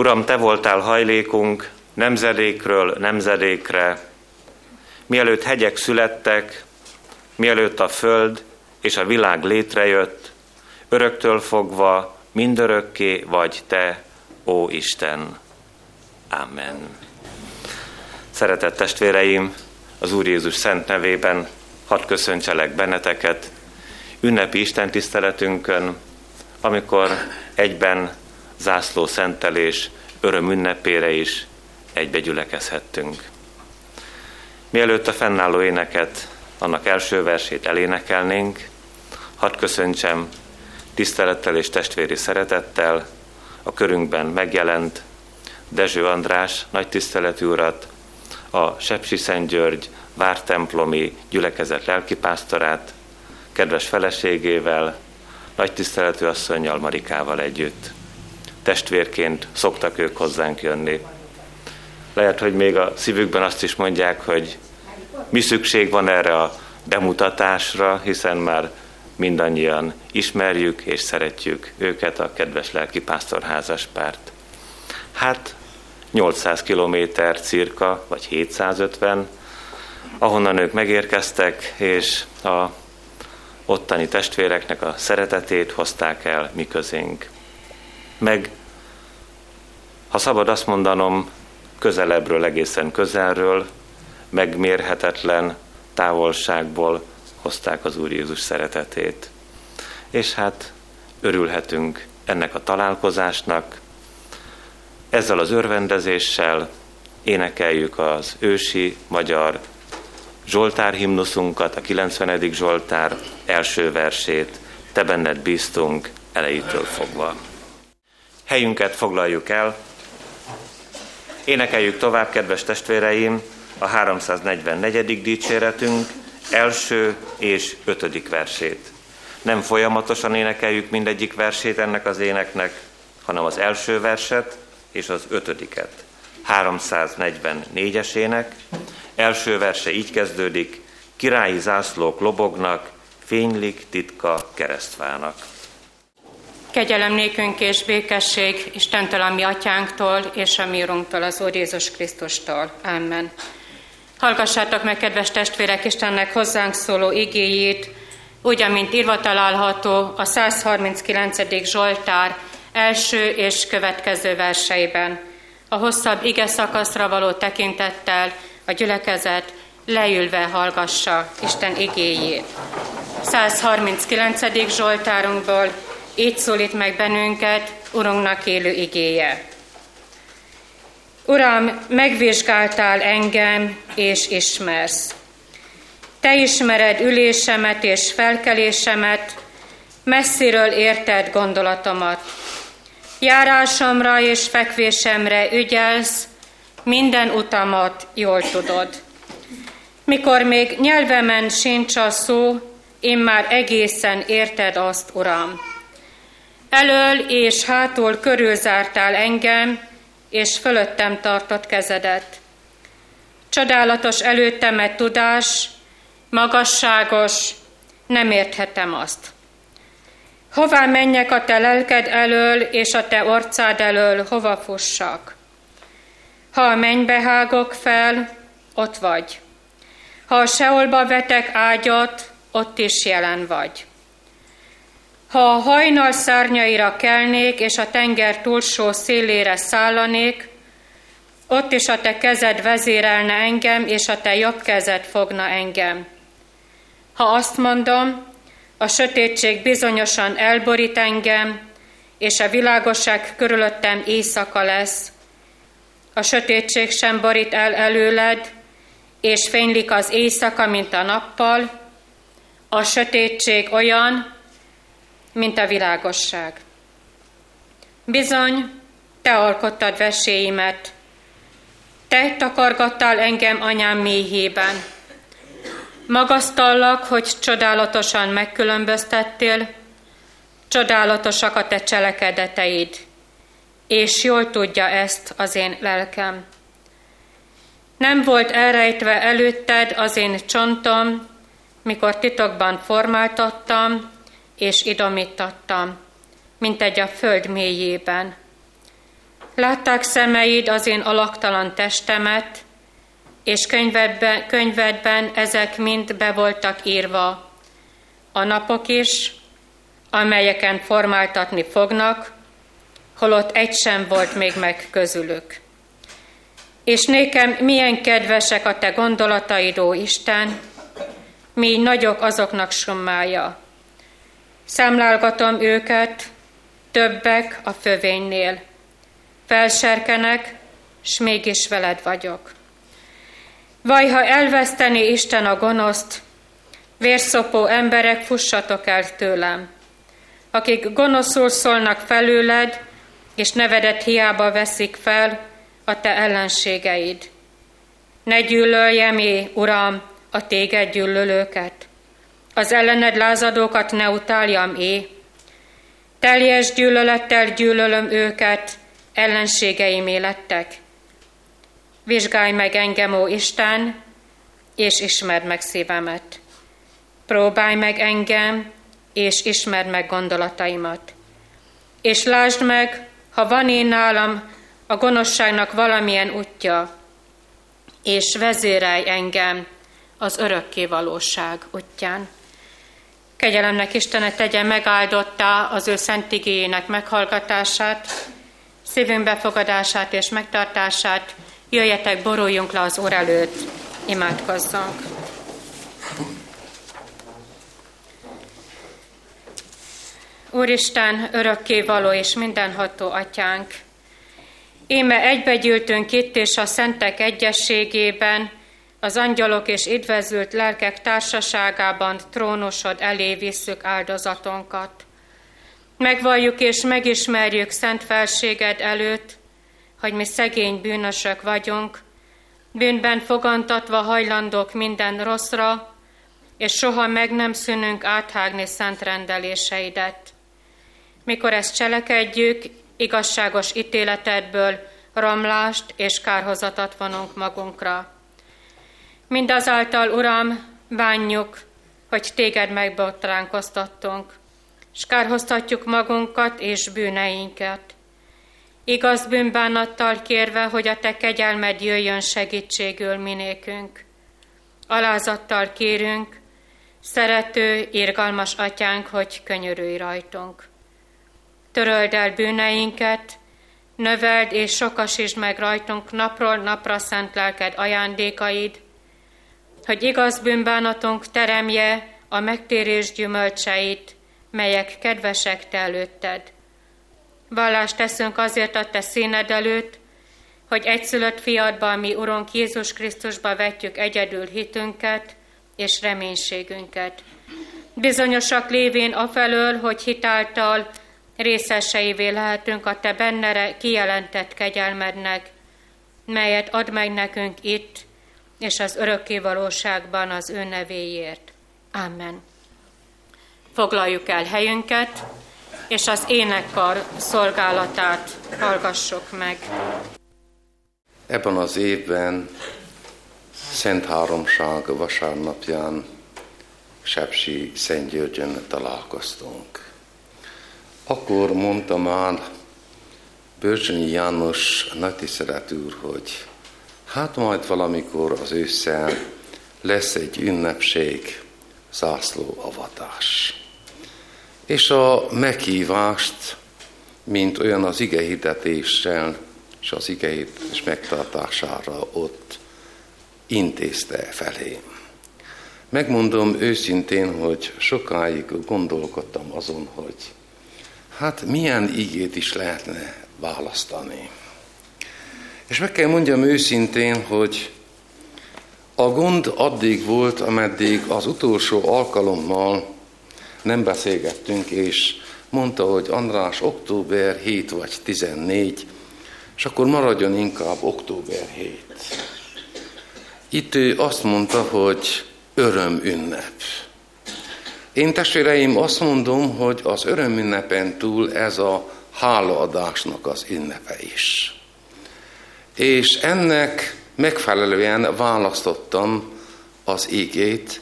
Uram, Te voltál hajlékunk nemzedékről nemzedékre, mielőtt hegyek születtek, mielőtt a föld és a világ létrejött, öröktől fogva mindörökké vagy Te, ó Isten. Amen. Szeretett testvéreim, az Úr Jézus szent nevében hadd köszöntselek benneteket ünnepi Isten tiszteletünkön, amikor egyben zászló szentelés öröm ünnepére is egybe gyülekezhettünk. Mielőtt a fennálló éneket, annak első versét elénekelnénk, hadd köszöntsem tisztelettel és testvéri szeretettel a körünkben megjelent Dezső András nagy tiszteletű urat, a Sepsi Szent György vártemplomi gyülekezet lelkipásztorát, kedves feleségével, nagy tiszteletű asszonynal Marikával együtt. Testvérként szoktak ők hozzánk jönni. Lehet, hogy még a szívükben azt is mondják, hogy mi szükség van erre a bemutatásra, hiszen már mindannyian ismerjük és szeretjük őket, a kedves lelkipásztorházas párt. Hát 800 kilométer cirka, vagy 750, ahonnan ők megérkeztek, és a ottani testvéreknek a szeretetét hozták el mi közénk. Meg, ha szabad azt mondanom, közelebbről, egészen közelről, megmérhetetlen távolságból hozták az Úr Jézus szeretetét. És hát örülhetünk ennek a találkozásnak, ezzel az örvendezéssel énekeljük az ősi magyar Zsoltár himnuszunkat, a 90. Zsoltár első versét, Te benned bíztunk elejétől fogva. Helyünket foglaljuk el, énekeljük tovább, kedves testvéreim, a 344. dicséretünk első és ötödik versét. Nem folyamatosan énekeljük mindegyik versét ennek az éneknek, hanem az első verset és az ötödiket. 344-es ének, első verse így kezdődik, királyi zászlók lobognak, fénylik titka keresztfának. Kegyelem nékünk és békesség Istentől, a mi atyánktól, és a mi Urunktól, az Úr Jézus Krisztustól. Amen. Hallgassátok meg, kedves testvérek, Istennek hozzánk szóló igéjét, úgy, amint írva található a 139. Zsoltár első és következő verseiben. A hosszabb ige szakaszra való tekintettel a gyülekezet leülve hallgassa Isten igéjét. 139. Zsoltárunkból így szólít meg bennünket Urunknak élő igéje. Uram, megvizsgáltál engem, és ismersz. Te ismered ülésemet és felkelésemet, messziről érted gondolatomat. Járásomra és fekvésemre ügyelsz, minden utamat jól tudod. Mikor még nyelvemen sincs a szó, én már egészen érted azt, Uram. Elől és hátul körülzártál engem, és fölöttem tartott kezedet. Csodálatos előttemet tudás, magasságos, nem érthetem azt. Hová menjek a te lelked elől, és a te orcád elől, hova fussak? Ha a mennybe hágok fel, ott vagy. Ha a seolba vetek ágyat, ott is jelen vagy. Ha a hajnal szárnyaira kelnék, és a tenger túlsó szélére szállanék, ott is a te kezed vezérelne engem, és a te jobb kezed fogna engem. Ha azt mondom, a sötétség bizonyosan elborít engem, és a világosság körülöttem éjszaka lesz, a sötétség sem borít el előled, és fénylik az éjszaka, mint a nappal, a sötétség olyan, mint a világosság. Bizony, te alkottad veséimet, te takargattál engem anyám méhében. Magasztallak, hogy csodálatosan megkülönböztettél, csodálatosak a te cselekedeteid, és jól tudja ezt az én lelkem. Nem volt elrejtve előtted az én csontom, mikor titokban formáltattam, és idomítattam, mint egy a föld mélyében. Látták szemeid az én alaktalan testemet, és könyvedben, könyvedben ezek mind be voltak írva. A napok is, amelyeken formáltatni fognak, holott egy sem volt még meg közülük. És nékem milyen kedvesek a te gondolataid, Isten, mi nagyok azoknak summája. Számlálgatom őket, többek a fövénynél. Felserkenek, s mégis veled vagyok. Vaj, ha elveszteni Isten a gonoszt, vérszopó emberek, fussatok el tőlem. Akik gonoszul szólnak felőled, és nevedet hiába veszik fel a te ellenségeid. Ne gyűlöljem é, Uram, a téged gyűlölőket. Az ellened lázadókat ne utáljam é. Teljes gyűlölettel gyűlölöm őket, ellenségeim lettek. Vizsgálj meg engem, ó Isten, és ismerd meg szívemet. Próbálj meg engem, és ismerd meg gondolataimat. És lásd meg, ha van én nálam a gonoszságnak valamilyen útja, és vezérelj engem az örökké valóság útján. Kegyelemnek Istene tegye megáldottá az ő szent igényének meghallgatását, szívünk befogadását és megtartását, jöjjetek, boruljunk le az Úr előtt, imádkozzunk. Úristen, örökké való és mindenható atyánk, Éme egybegyűltünk itt és a szentek egyességében, az angyalok és idvezült lelkek társaságában trónosod elé visszük áldozatonkat. Megvalljuk és megismerjük szent felséged előtt, hogy mi szegény bűnösök vagyunk, bűnben fogantatva hajlandók minden rosszra, és soha meg nem szűnünk áthágni szent rendeléseidet. Mikor ezt cselekedjük, igazságos ítéletedből romlást és kárhozatat vonunk magunkra. Mindazáltal, Uram, bánjuk, hogy téged megbotránkoztattunk, és kárhoztatjuk magunkat és bűneinket. Igaz bűnbánattal kérve, hogy a te kegyelmed jöjjön segítségül minékünk. Alázattal kérünk, szerető, irgalmas atyánk, hogy könyörülj rajtunk. Töröld el bűneinket, növeld és sokasítsd meg rajtunk napról napra szent lelked ajándékaid, hogy igaz bűnbánatunk teremje a megtérés gyümölcseit, melyek kedvesek te előtted. Vallást teszünk azért a te színed előtt, hogy egyszülött fiadban mi Urunk Jézus Krisztusba vetjük egyedül hitünket és reménységünket. Bizonyosak lévén afelől, hogy hitáltal részeseivé lehetünk a Te bennere kijelentett kegyelmednek, melyet ad meg nekünk itt, és az örökké valóságban az ő nevéért. Amen. Foglaljuk el helyünket, és az énekkar szolgálatát hallgassuk meg. Ebben az évben Szent Háromság vasárnapján Sepsi Szent Györgyön találkoztunk. Akkor mondta már Bölcsönyi János nagytisztelet úr, hogy hát majd valamikor az ősszel lesz egy ünnepség, zászlóavatás. És a meghívást, mint olyan az igehitetéssel és az igehités megtartására ott intézte felé. Megmondom őszintén, hogy sokáig gondolkodtam azon, hogy hát milyen ígét is lehetne választani. És meg kell mondjam őszintén, hogy a gond addig volt, ameddig az utolsó alkalommal nem beszélgettünk, és mondta, hogy András október 7 vagy 14, és akkor maradjon inkább október 7. Itt ő azt mondta, hogy öröm ünnep. Én testvéreim azt mondom, hogy az örömünnepen túl ez a hálaadásnak az ünnepe is. És ennek megfelelően választottam az ígét,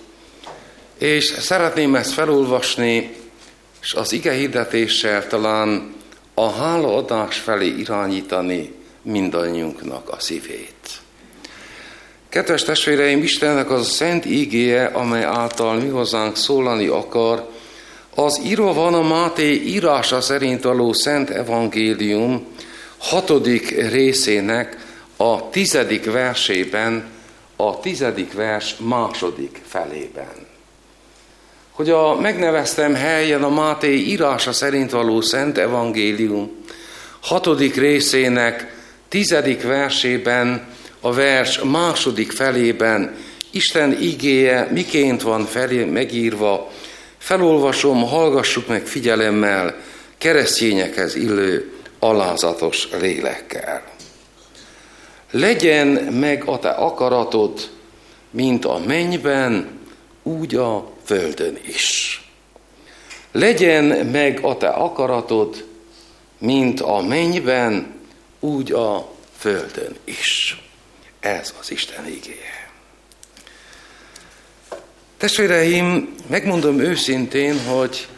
és szeretném ezt felolvasni, és az ige hirdetéssel talán a hálaadás felé irányítani mindannyiunknak a szívét. Kedves testvéreim, Istennek az a szent ígéje, amely által mi hozzánk szólani akar, az írva van a Máté írása szerint való Szent Evangélium hatodik részének a tizedik versében, a tizedik vers második felében. Hogy a megneveztem helyen a Máté írása szerint való Szent Evangélium hatodik részének tizedik versében, a vers második felében Isten igéje miként van felé megírva, felolvasom, hallgassuk meg figyelemmel, keresztényekhez illő alázatos lélekkel. Legyen meg a te akaratod, mint a mennyben, úgy a földön is. Legyen meg a te akaratod, mint a mennyben, úgy a földön is. Ez az Isten igéje. Testvéreim, megmondom őszintén, hogy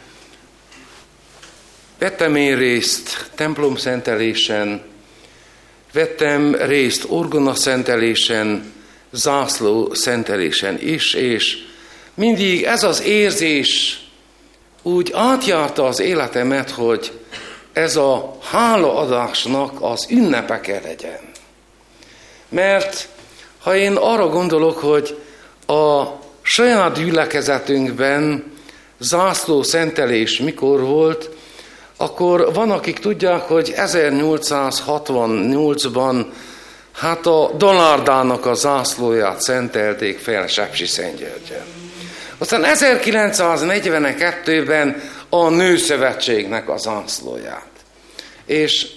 vettem én részt templom szentelésen, vettem részt orgona szentelésen, zászló szentelésen is, és mindig ez az érzés úgy átjárta az életemet, hogy ez a hálaadásnak az ünnepe kell legyen. Mert ha én arra gondolok, hogy a saját gyülekezetünkben zászló szentelés mikor volt, akkor van, akik tudják, hogy 1868-ban hát a Donárdának a zászlóját szentelték fel Sepsi Szentgyörgyen. Aztán 1942-ben a Nőszövetségnek a zászlóját. És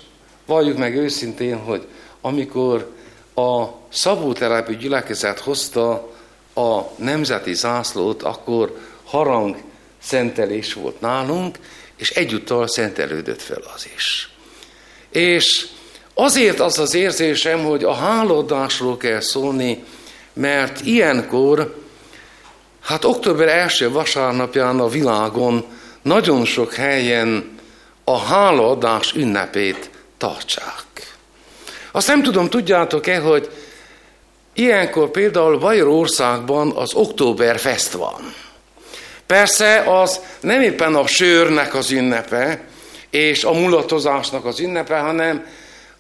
valljuk meg őszintén, hogy amikor a Szabótelepű gyülekezet hozta a nemzeti zászlót, akkor harang szentelés volt nálunk, és egyúttal szentelődött fel az is. És azért az az érzésem, hogy a hálódásról kell szólni, mert ilyenkor, hát október első vasárnapján a világon nagyon sok helyen a hálaadás ünnepét tartsák. Azt nem tudom, tudjátok-e, hogy ilyenkor például Bajorországban az Oktoberfest van. Persze az nem éppen a sörnek az ünnepe, és a mulatozásnak az ünnepe, hanem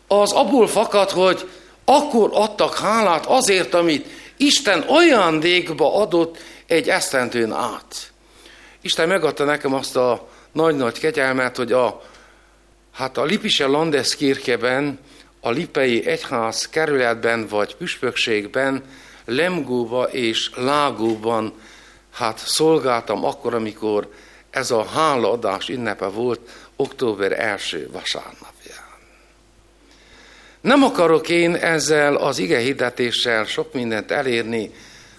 az abból fakad, hogy akkor adtak hálát azért, amit Isten ajándékba adott egy esztendőn át. Isten megadta nekem azt a nagy-nagy kegyelmet, hogy a, hát a Lipise Landeskirkeben, a Lipei Egyház kerületben vagy püspökségben, Lemgóba és Lágóban hát szolgáltam akkor, amikor ez a hálaadás ünnepe volt október első vasárnapján. Nem akarok én ezzel az igehirdetéssel sok mindent elérni,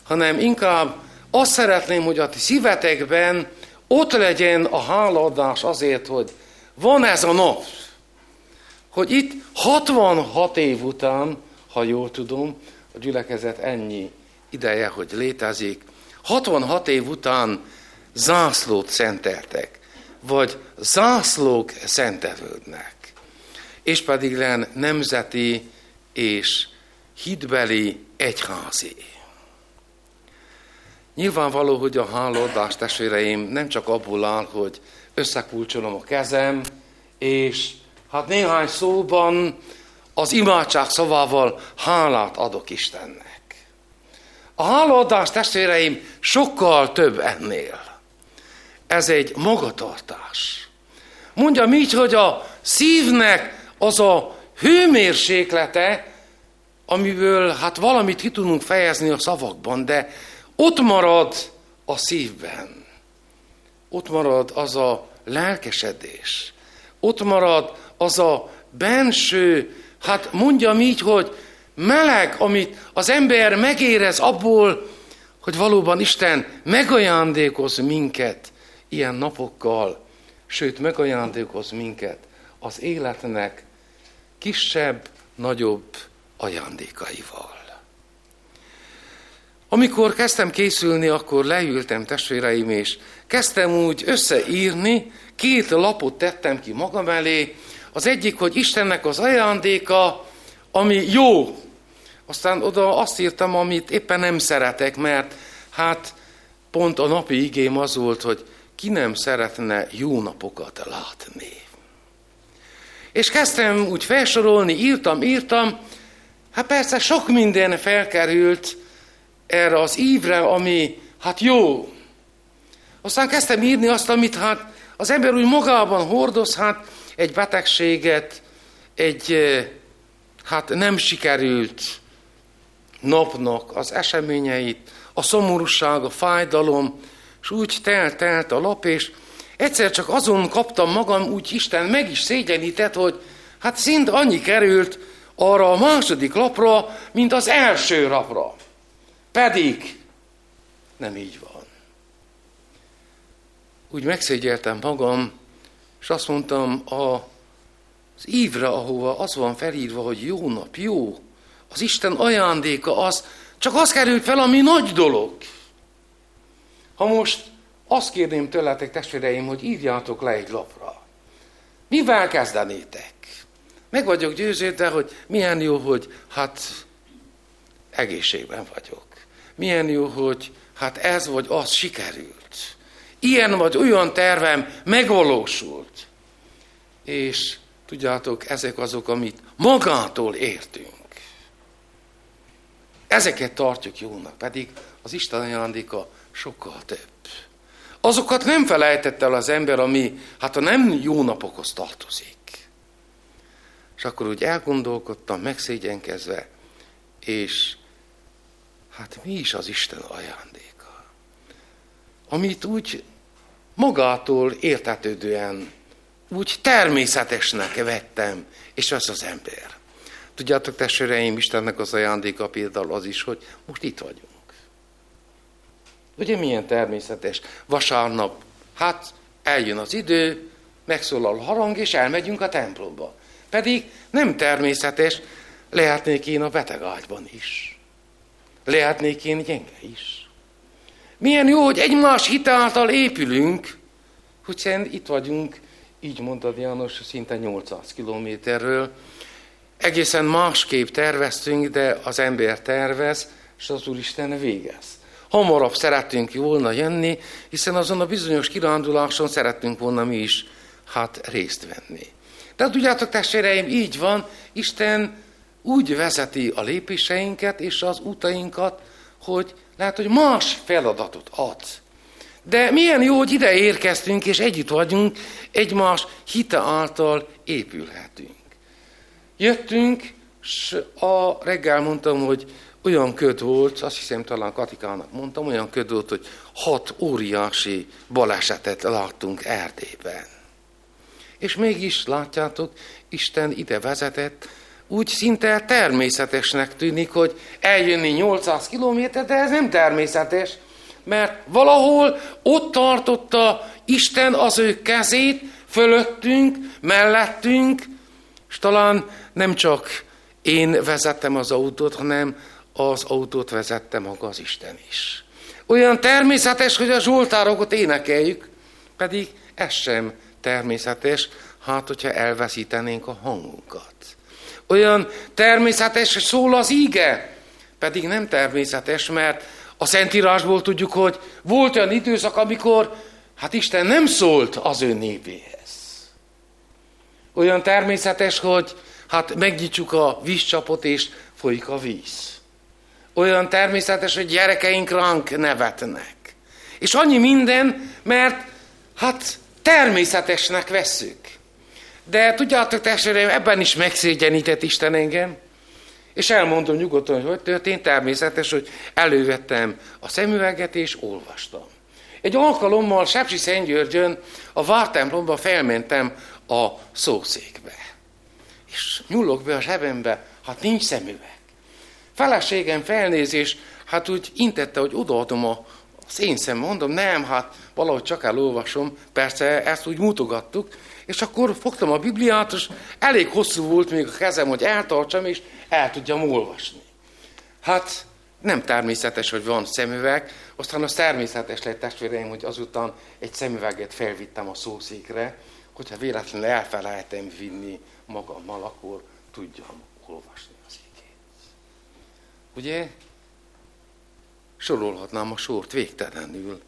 hanem inkább azt szeretném, hogy a ti szívetekben ott legyen a hálaadás azért, hogy van ez a nap, hogy itt 66 év után, ha jól tudom, a gyülekezet ennyi ideje, hogy létezik, 66 év után zászlót szenteltek, vagy zászlók szentelődnek, és pedig len nemzeti és hitbeli egyházi. Nyilvánvaló, hogy a hálaadás testvéreim nem csak abból áll, hogy összekulcsolom a kezem, és hát néhány szóban az imádság szavával hálát adok Istennek. A hálaadás testvéreim sokkal több ennél. Ez egy magatartás. Mondjam így, hogy a szívnek az a hőmérséklete, amiből hát valamit ki tudunk fejezni a szavakban, de ott marad a szívben. Ott marad az a lelkesedés. Ott marad az a benső, hát mondjam így, hogy meleg, amit az ember megérez abból, hogy valóban Isten megajándékoz minket ilyen napokkal, sőt megajándékoz minket az életnek kisebb, nagyobb ajándékaival. Amikor kezdtem készülni, akkor leültem testvéreim, és kezdtem úgy összeírni, két lapot tettem ki magam elé, Az egyik, hogy Istennek az ajándéka, ami jó. Aztán oda azt írtam, amit éppen nem szeretek, mert hát pont a napi igém az volt, hogy ki nem szeretne jó napokat látni. És kezdtem úgy felsorolni, írtam, írtam, hát persze sok minden felkerült erre az ívre, ami hát jó. Aztán kezdtem írni azt, amit hát az ember úgy magában hordoz, hát egy betegséget, egy eh, hát nem sikerült napnak az eseményeit, a szomorúság, a fájdalom, és úgy telt-telt a lap, és egyszer csak azon kaptam magam, úgy Isten meg is szégyenített, hogy hát szint annyi került arra a második lapra, mint az első lapra. Pedig nem így van. Úgy megszégyeltem magam, és azt mondtam, a, az ívre, ahova az van felírva, hogy jó nap, jó, az Isten ajándéka az, csak az került fel, ami nagy dolog. Ha most azt kérném tőletek, testvéreim, hogy írjátok le egy lapra. Mivel kezdenétek? Meg vagyok győződve, hogy milyen jó, hogy hát egészségben vagyok. Milyen jó, hogy hát ez vagy az sikerült. Ilyen vagy olyan tervem megvalósult. És tudjátok, ezek azok, amit magától értünk. Ezeket tartjuk jónak, pedig az Isten ajándéka sokkal több. Azokat nem felejtett el az ember, ami hát a nem jó napokhoz tartozik. És akkor úgy elgondolkodtam, megszégyenkezve, és hát mi is az Isten ajándéka? Amit úgy magától értetődően, úgy természetesnek vettem, és az az ember. Tudjátok, testvéreim, Istennek az ajándéka például az is, hogy most itt vagyunk. Ugye milyen természetes? Vasárnap, hát eljön az idő, megszólal a harang, és elmegyünk a templomba. Pedig nem természetes, lehetnék én a betegágyban is. Lehetnék én gyenge is. Milyen jó, hogy egymás hite által épülünk, hiszen itt vagyunk, így mondta János, szinte 800 kilométerről. Egészen másképp terveztünk, de az ember tervez, és az Úristen végez hamarabb szeretünk volna jönni, hiszen azon a bizonyos kiránduláson szerettünk volna mi is hát részt venni. De tudjátok, testvéreim, így van, Isten úgy vezeti a lépéseinket és az utainkat, hogy lehet, hogy más feladatot ad. De milyen jó, hogy ide érkeztünk, és együtt vagyunk, egymás hite által épülhetünk. Jöttünk, és a reggel mondtam, hogy olyan köd volt, azt hiszem talán Katikának mondtam, olyan köd volt, hogy hat óriási balesetet láttunk Erdélyben. És mégis, látjátok, Isten ide vezetett, úgy szinte természetesnek tűnik, hogy eljönni 800 kilométer, de ez nem természetes, mert valahol ott tartotta Isten az ő kezét, fölöttünk, mellettünk, és talán nem csak én vezettem az autót, hanem az autót vezette maga az Isten is. Olyan természetes, hogy a zsoltárokat énekeljük, pedig ez sem természetes, hát hogyha elveszítenénk a hangunkat. Olyan természetes, hogy szól az íge, pedig nem természetes, mert a Szentírásból tudjuk, hogy volt olyan időszak, amikor hát Isten nem szólt az ő népéhez. Olyan természetes, hogy hát megnyitjuk a vízcsapot, és folyik a víz olyan természetes, hogy gyerekeink ránk nevetnek. És annyi minden, mert hát természetesnek vesszük. De tudjátok, testvéreim, ebben is megszégyenített Isten engem. És elmondom nyugodtan, hogy hogy történt, természetes, hogy elővettem a szemüveget és olvastam. Egy alkalommal Sepsi Szentgyörgyön a vártemplomba felmentem a szószékbe. És nyúlok be a zsebembe, hát nincs szemüveg. Feleségem felnézés, hát úgy intette, hogy odaadom a az én szem, mondom, nem, hát valahogy csak elolvasom, persze ezt úgy mutogattuk, és akkor fogtam a Bibliát, és elég hosszú volt még a kezem, hogy eltartsam, és el tudjam olvasni. Hát nem természetes, hogy van szemüveg, aztán az természetes lett testvéreim, hogy azután egy szemüveget felvittem a szószékre, hogyha véletlenül elfelejtem vinni magammal, akkor tudjam olvasni az igét. Ugye? Sorolhatnám a sort végtelenül,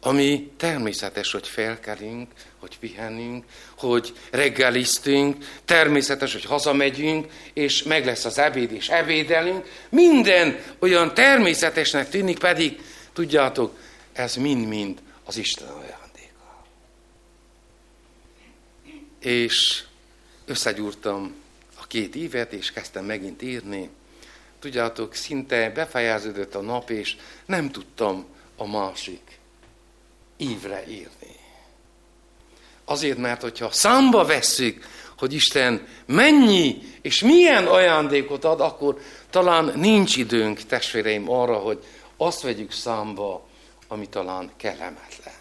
ami természetes, hogy felkelünk, hogy pihenünk, hogy reggeliztünk, természetes, hogy hazamegyünk, és meg lesz az ebéd, és ebédelünk. Minden olyan természetesnek tűnik, pedig, tudjátok, ez mind-mind az Isten ajándéka. És összegyúrtam a két évet, és kezdtem megint írni. Tudjátok, szinte befejeződött a nap, és nem tudtam a másik ívre írni. Azért, mert hogyha számba vesszük, hogy Isten mennyi és milyen ajándékot ad, akkor talán nincs időnk, testvéreim, arra, hogy azt vegyük számba, ami talán kellemetlen.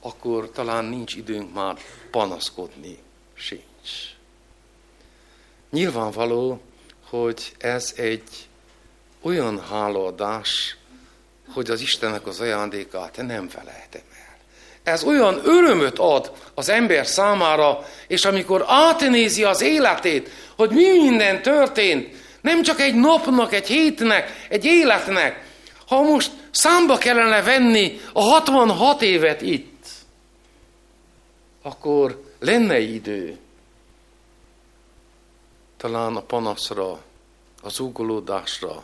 Akkor talán nincs időnk már panaszkodni, sincs. Nyilvánvaló, hogy ez egy olyan hálaadás, hogy az Istennek az ajándékát nem felejtem el. Ez olyan örömöt ad az ember számára, és amikor átnézi az életét, hogy mi minden történt, nem csak egy napnak, egy hétnek, egy életnek, ha most számba kellene venni a 66 évet itt, akkor lenne idő talán a panaszra, az ugolódásra,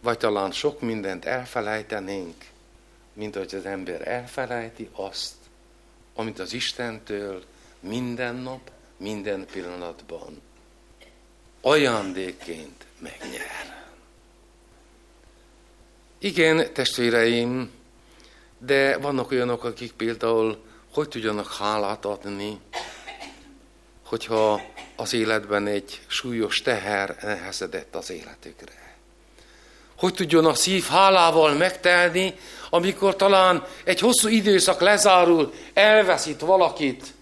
vagy talán sok mindent elfelejtenénk, mint hogy az ember elfelejti azt, amit az Istentől minden nap, minden pillanatban ajándékként megnyer. Igen, testvéreim, de vannak olyanok, akik például hogy tudjanak hálát adni, hogyha az életben egy súlyos teher nehezedett az életükre hogy tudjon a szív hálával megtelni, amikor talán egy hosszú időszak lezárul, elveszít valakit,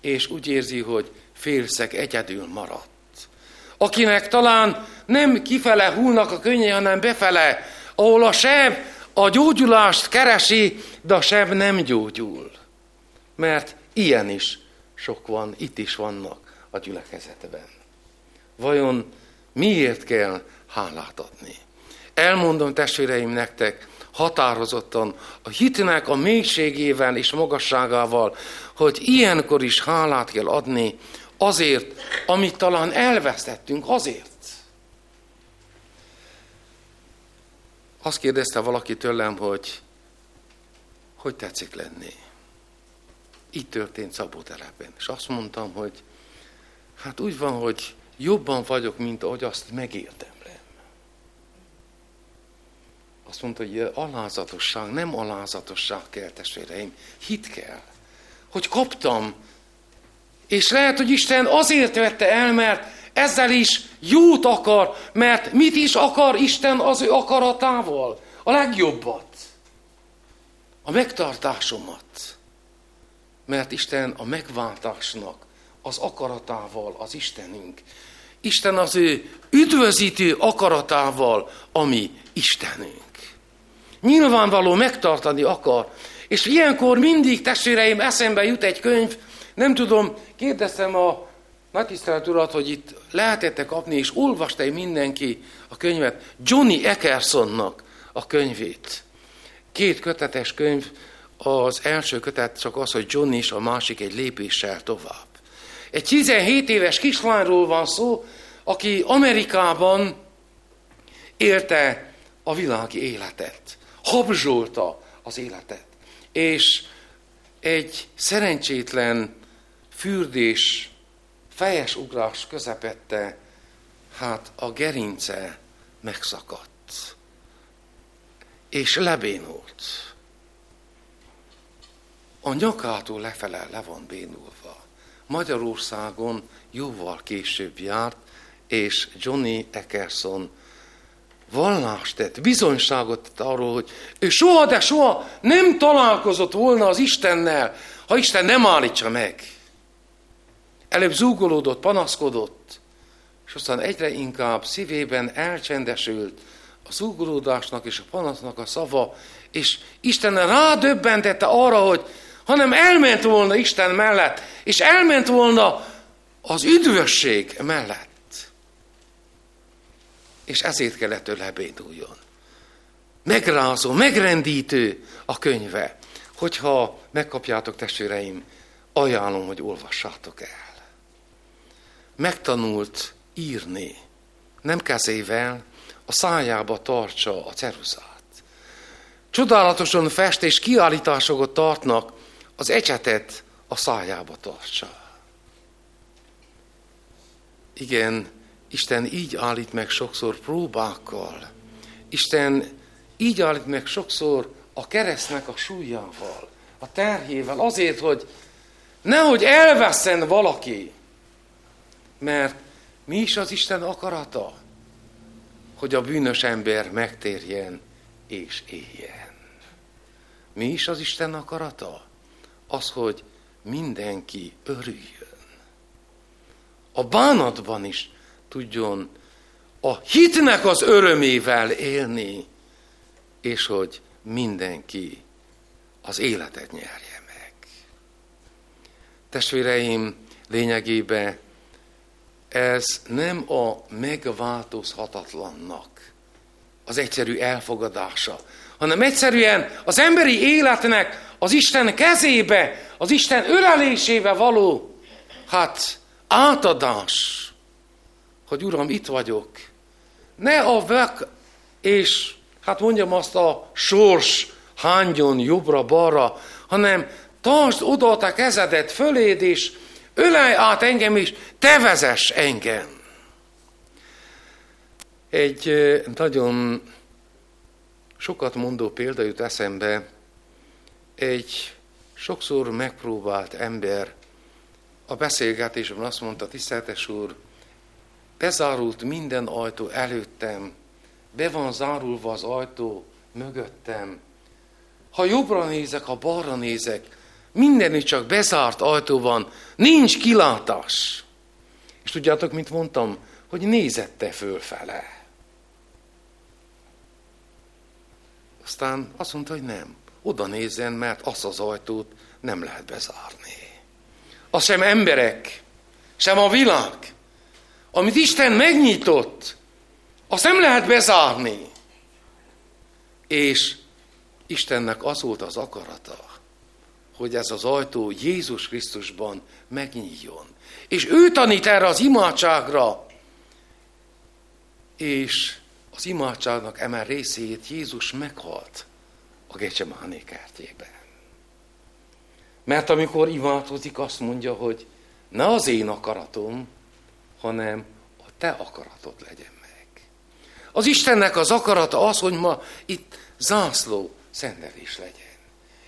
és úgy érzi, hogy félszeg egyedül maradt. Akinek talán nem kifele hullnak a könnyei, hanem befele, ahol a seb a gyógyulást keresi, de a seb nem gyógyul. Mert ilyen is sok van, itt is vannak a gyülekezetben. Vajon miért kell hálát adni? Elmondom testvéreim nektek határozottan a hitnek a mélységével és magasságával, hogy ilyenkor is hálát kell adni azért, amit talán elvesztettünk, azért. Azt kérdezte valaki tőlem, hogy hogy tetszik lenni. Így történt Szabótelepen. És azt mondtam, hogy hát úgy van, hogy jobban vagyok, mint ahogy azt megértem. Azt mondta, hogy alázatosság, nem alázatosság kell, testvéreim, hit kell. Hogy kaptam. És lehet, hogy Isten azért vette el, mert ezzel is jót akar, mert mit is akar Isten az ő akaratával? A legjobbat. A megtartásomat. Mert Isten a megváltásnak az akaratával az Istenünk. Isten az ő üdvözítő akaratával, ami Istenünk. Nyilvánvaló megtartani akar. És ilyenkor mindig, testvéreim, eszembe jut egy könyv, nem tudom, kérdeztem a nagytisztelet urat, hogy itt lehetette kapni, és olvasta mindenki a könyvet, Johnny Eckersonnak a könyvét. Két kötetes könyv, az első kötet csak az, hogy Johnny is, a másik egy lépéssel tovább. Egy 17 éves kislányról van szó, aki Amerikában élte a világi életet habzsolta az életet. És egy szerencsétlen fürdés, fejes ugrás közepette, hát a gerince megszakadt, és lebénult. A nyakától lefele le van bénulva. Magyarországon jóval később járt, és Johnny Eckerson vallást tett, bizonyságot tett arról, hogy ő soha, de soha nem találkozott volna az Istennel, ha Isten nem állítsa meg. Előbb zúgolódott, panaszkodott, és aztán egyre inkább szívében elcsendesült a zúgolódásnak és a panasznak a szava, és Isten rádöbbentette arra, hogy hanem elment volna Isten mellett, és elment volna az üdvösség mellett. És ezért kellett tőle lebéduljon. Megrázó, megrendítő a könyve. Hogyha megkapjátok, testvéreim, ajánlom, hogy olvassátok el. Megtanult írni, nem kezével, a szájába tartsa a ceruzát. Csodálatosan fest és kiállításokat tartnak, az ecsetet a szájába tartsa. Igen, Isten így állít meg sokszor próbákkal. Isten így állít meg sokszor a keresztnek a súlyával, a terhével, azért, hogy nehogy elveszen valaki. Mert mi is az Isten akarata? Hogy a bűnös ember megtérjen és éljen. Mi is az Isten akarata? Az, hogy mindenki örüljön. A bánatban is tudjon a hitnek az örömével élni, és hogy mindenki az életet nyerje meg. Testvéreim, lényegében ez nem a megváltozhatatlannak az egyszerű elfogadása, hanem egyszerűen az emberi életnek az Isten kezébe, az Isten ölelésébe való, hát átadás, hogy Uram, itt vagyok. Ne a vek és hát mondjam azt a sors hányjon jobbra-balra, hanem tartsd oda a kezedet föléd, és ölej át engem is, te vezess engem. Egy nagyon sokat mondó példa jut eszembe, egy sokszor megpróbált ember a beszélgetésben azt mondta, tiszteltes úr, bezárult minden ajtó előttem, be van zárulva az ajtó mögöttem. Ha jobbra nézek, ha balra nézek, mindenütt csak bezárt ajtó van, nincs kilátás. És tudjátok, mit mondtam? Hogy nézette fölfele. Aztán azt mondta, hogy nem. Oda nézzen, mert azt az ajtót nem lehet bezárni. Az sem emberek, sem a világ. Amit Isten megnyitott, azt nem lehet bezárni. És Istennek az volt az akarata, hogy ez az ajtó Jézus Krisztusban megnyíljon. És ő tanít erre az imádságra, és az imádságnak emel részét Jézus meghalt a Gecsemáné kertjében. Mert amikor imádkozik, azt mondja, hogy ne az én akaratom, hanem a te akaratod legyen meg. Az Istennek az akarata az, hogy ma itt zászló szentelés legyen.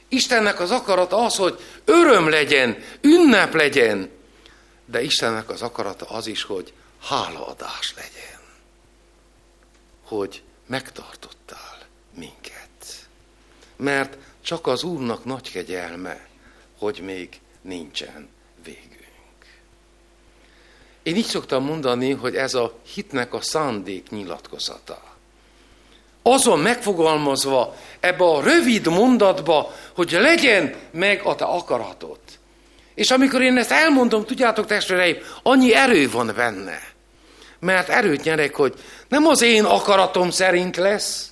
Istennek az akarata az, hogy öröm legyen, ünnep legyen, de Istennek az akarata az is, hogy hálaadás legyen. Hogy megtartottál minket. Mert csak az Úrnak nagy kegyelme, hogy még nincsen. Én így szoktam mondani, hogy ez a hitnek a szándék nyilatkozata. Azon megfogalmazva ebbe a rövid mondatba, hogy legyen meg a te akaratod. És amikor én ezt elmondom, tudjátok testvéreim, annyi erő van benne. Mert erőt nyerek, hogy nem az én akaratom szerint lesz,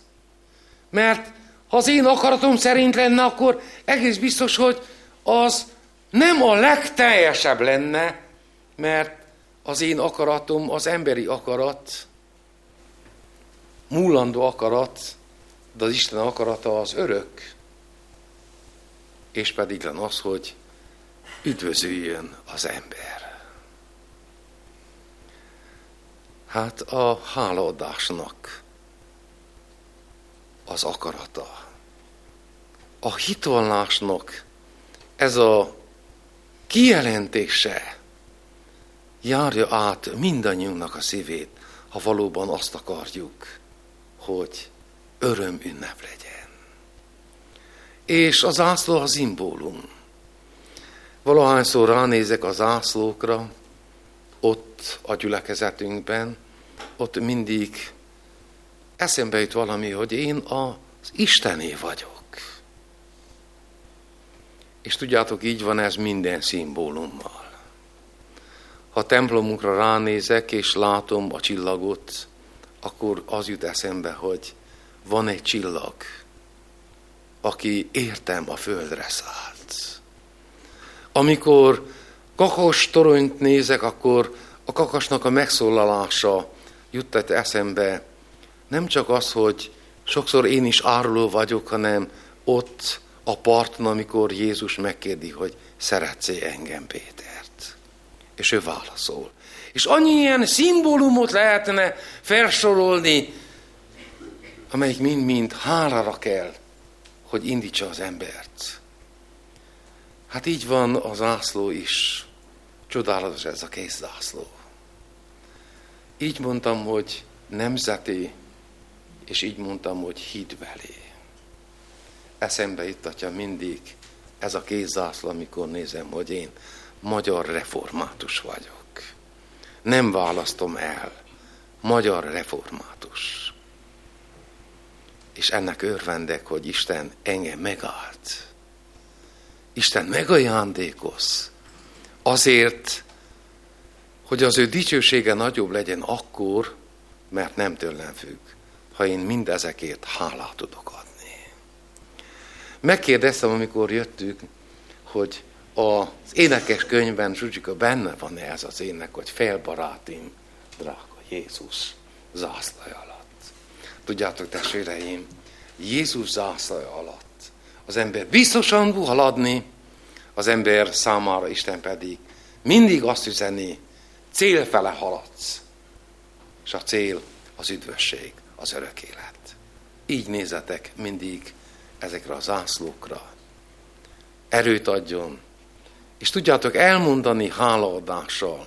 mert ha az én akaratom szerint lenne, akkor egész biztos, hogy az nem a legteljesebb lenne, mert az én akaratom az emberi akarat, múlandó akarat, de az Isten akarata az örök, és pedig lenne az, hogy üdvözüljön az ember. Hát a hálaadásnak az akarata. A hitvallásnak ez a kijelentése, járja át mindannyiunknak a szívét, ha valóban azt akarjuk, hogy öröm ünnep legyen. És az ászló a szimbólum. Valahányszor ránézek az ászlókra, ott a gyülekezetünkben, ott mindig eszembe jut valami, hogy én az Istené vagyok. És tudjátok, így van ez minden szimbólummal. Ha templomunkra ránézek, és látom a csillagot, akkor az jut eszembe, hogy van egy csillag, aki értem a földre szállt. Amikor kakas toronyt nézek, akkor a kakasnak a megszólalása juttat eszembe nem csak az, hogy sokszor én is áruló vagyok, hanem ott a parton, amikor Jézus megkérdi, hogy szeretsz engem, Pétert. És ő válaszol. És annyi ilyen szimbólumot lehetne felsorolni, amelyik mind-mind hálára kell, hogy indítsa az embert. Hát így van az zászló is. Csodálatos ez a kész zászló. Így mondtam, hogy nemzeti, és így mondtam, hogy hitbeli. Eszembe juttatja mindig ez a kézzászló, amikor nézem, hogy én magyar református vagyok. Nem választom el. Magyar református. És ennek örvendek, hogy Isten engem megállt. Isten megajándékoz. Azért, hogy az ő dicsősége nagyobb legyen akkor, mert nem tőlem függ, ha én mindezekért hálát tudok adni. Megkérdeztem, amikor jöttük, hogy az énekes könyvben, Zsuzsika, benne van -e ez az ének, hogy felbarátim, drága Jézus zászlaj alatt. Tudjátok, testvéreim, Jézus zászlaj alatt az ember biztosan tud haladni, az ember számára Isten pedig mindig azt üzeni, cél fele haladsz. És a cél az üdvösség, az örök élet. Így nézetek mindig ezekre a zászlókra. Erőt adjon, és tudjátok elmondani hálaadással,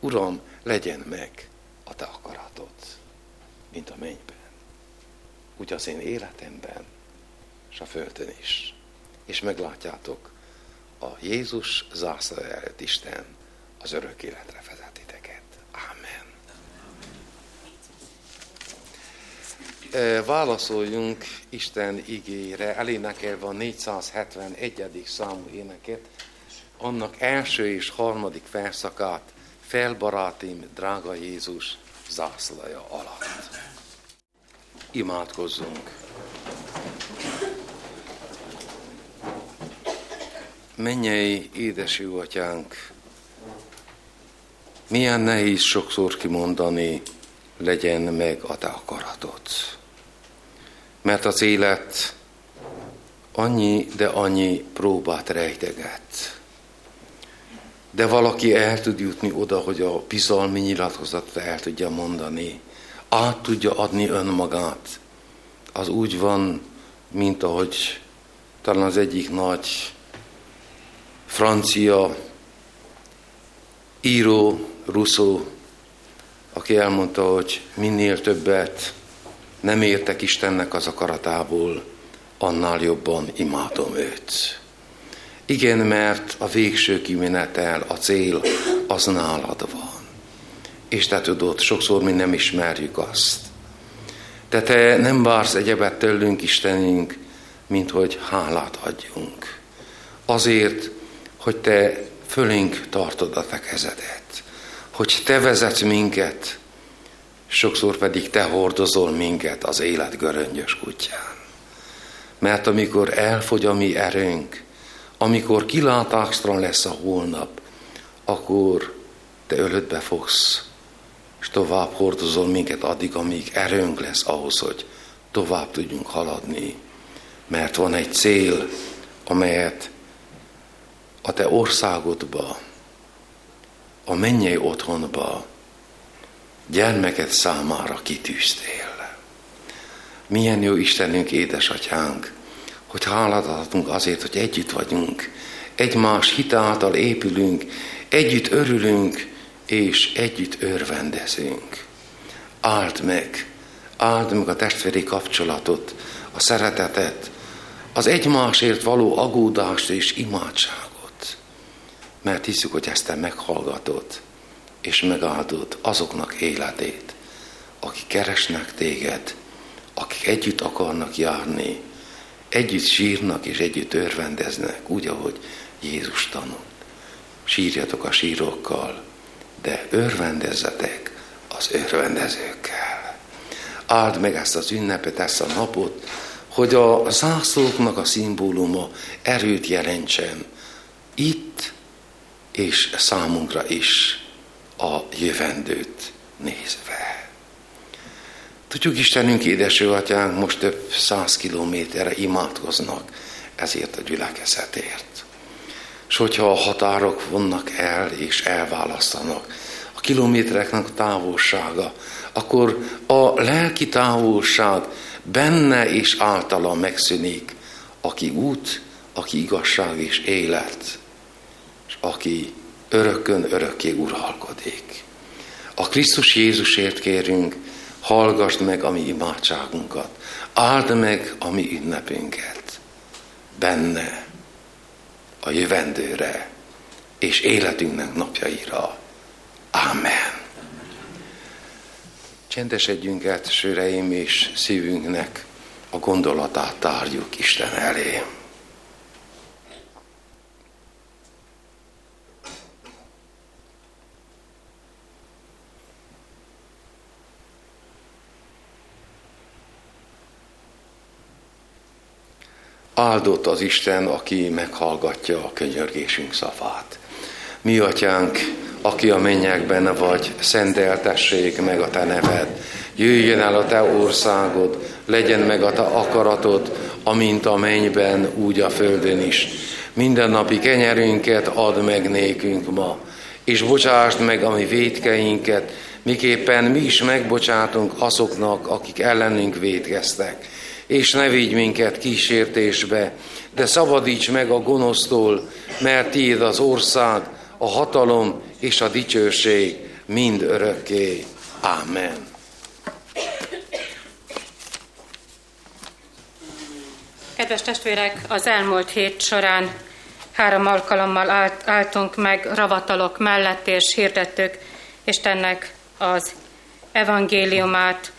Uram, legyen meg a te akaratod, mint a mennyben. Úgy az én életemben, és a földön is. És meglátjátok, a Jézus zászló előtt Isten az örök életre vezetiteket. Amen. Válaszoljunk Isten igére, elénekelve a 471. számú éneket, annak első és harmadik verszakát, felbarátim, drága Jézus zászlaja alatt. Imádkozzunk! Mennyei édes jó atyánk, milyen nehéz sokszor kimondani, legyen meg a te akaratot. Mert az élet annyi, de annyi próbát rejteget de valaki el tud jutni oda, hogy a bizalmi nyilatkozatot el tudja mondani, át tudja adni önmagát. Az úgy van, mint ahogy talán az egyik nagy francia író, Rousseau, aki elmondta, hogy minél többet nem értek Istennek az akaratából, annál jobban imádom őt. Igen, mert a végső kimenetel, a cél, az nálad van. És te tudod, sokszor mi nem ismerjük azt. De te nem vársz egyebet tőlünk, Istenünk, mint hogy hálát adjunk. Azért, hogy te fölénk tartod a te kezedet, hogy te vezetsz minket, sokszor pedig te hordozol minket az élet göröngyös kutyán. Mert amikor elfogy a mi erőnk, amikor kilátásra lesz a holnap, akkor te ölödbe fogsz, és tovább hordozol minket addig, amíg erőnk lesz ahhoz, hogy tovább tudjunk haladni. Mert van egy cél, amelyet a te országodba, a mennyei otthonba gyermeket számára kitűztél. Milyen jó Istenünk, édesatyánk, hogy hálát adhatunk azért, hogy együtt vagyunk, egymás hitáltal épülünk, együtt örülünk, és együtt örvendezünk. Áld meg, áld meg a testvéri kapcsolatot, a szeretetet, az egymásért való agódást és imádságot. Mert hiszük, hogy ezt te meghallgatod, és megáldod azoknak életét, akik keresnek téged, akik együtt akarnak járni, együtt sírnak és együtt örvendeznek, úgy, ahogy Jézus tanult. Sírjatok a sírokkal, de örvendezzetek az örvendezőkkel. Áld meg ezt az ünnepet, ezt a napot, hogy a zászlóknak a szimbóluma erőt jelentsen itt és számunkra is a jövendőt nézve. Tudjuk, Istenünk, édeső atyánk most több száz kilométerre imádkoznak ezért a gyülekezetért. És hogyha a határok vonnak el és elválasztanak, a kilométereknek a távolsága, akkor a lelki távolság benne és általa megszűnik, aki út, aki igazság és élet, és aki örökön örökké uralkodik. A Krisztus Jézusért kérünk, hallgassd meg a mi imádságunkat, áld meg a mi ünnepünket, benne, a jövendőre és életünknek napjaira. Amen. Csendesedjünk át, söreim és szívünknek a gondolatát tárjuk Isten elé. Áldott az Isten, aki meghallgatja a könyörgésünk szavát. Mi, atyánk, aki a mennyekben vagy, szenteltessék meg a te neved. Jöjjön el a te országod, legyen meg a te akaratod, amint a mennyben, úgy a földön is. Minden napi kenyerünket add meg nékünk ma, és bocsásd meg a mi védkeinket, miképpen mi is megbocsátunk azoknak, akik ellenünk védkeztek és ne vigy minket kísértésbe, de szabadíts meg a gonosztól, mert tiéd az ország, a hatalom és a dicsőség mind örökké. Amen. Kedves testvérek, az elmúlt hét során három alkalommal állt, álltunk meg ravatalok mellett, és hirdettük Istennek az evangéliumát,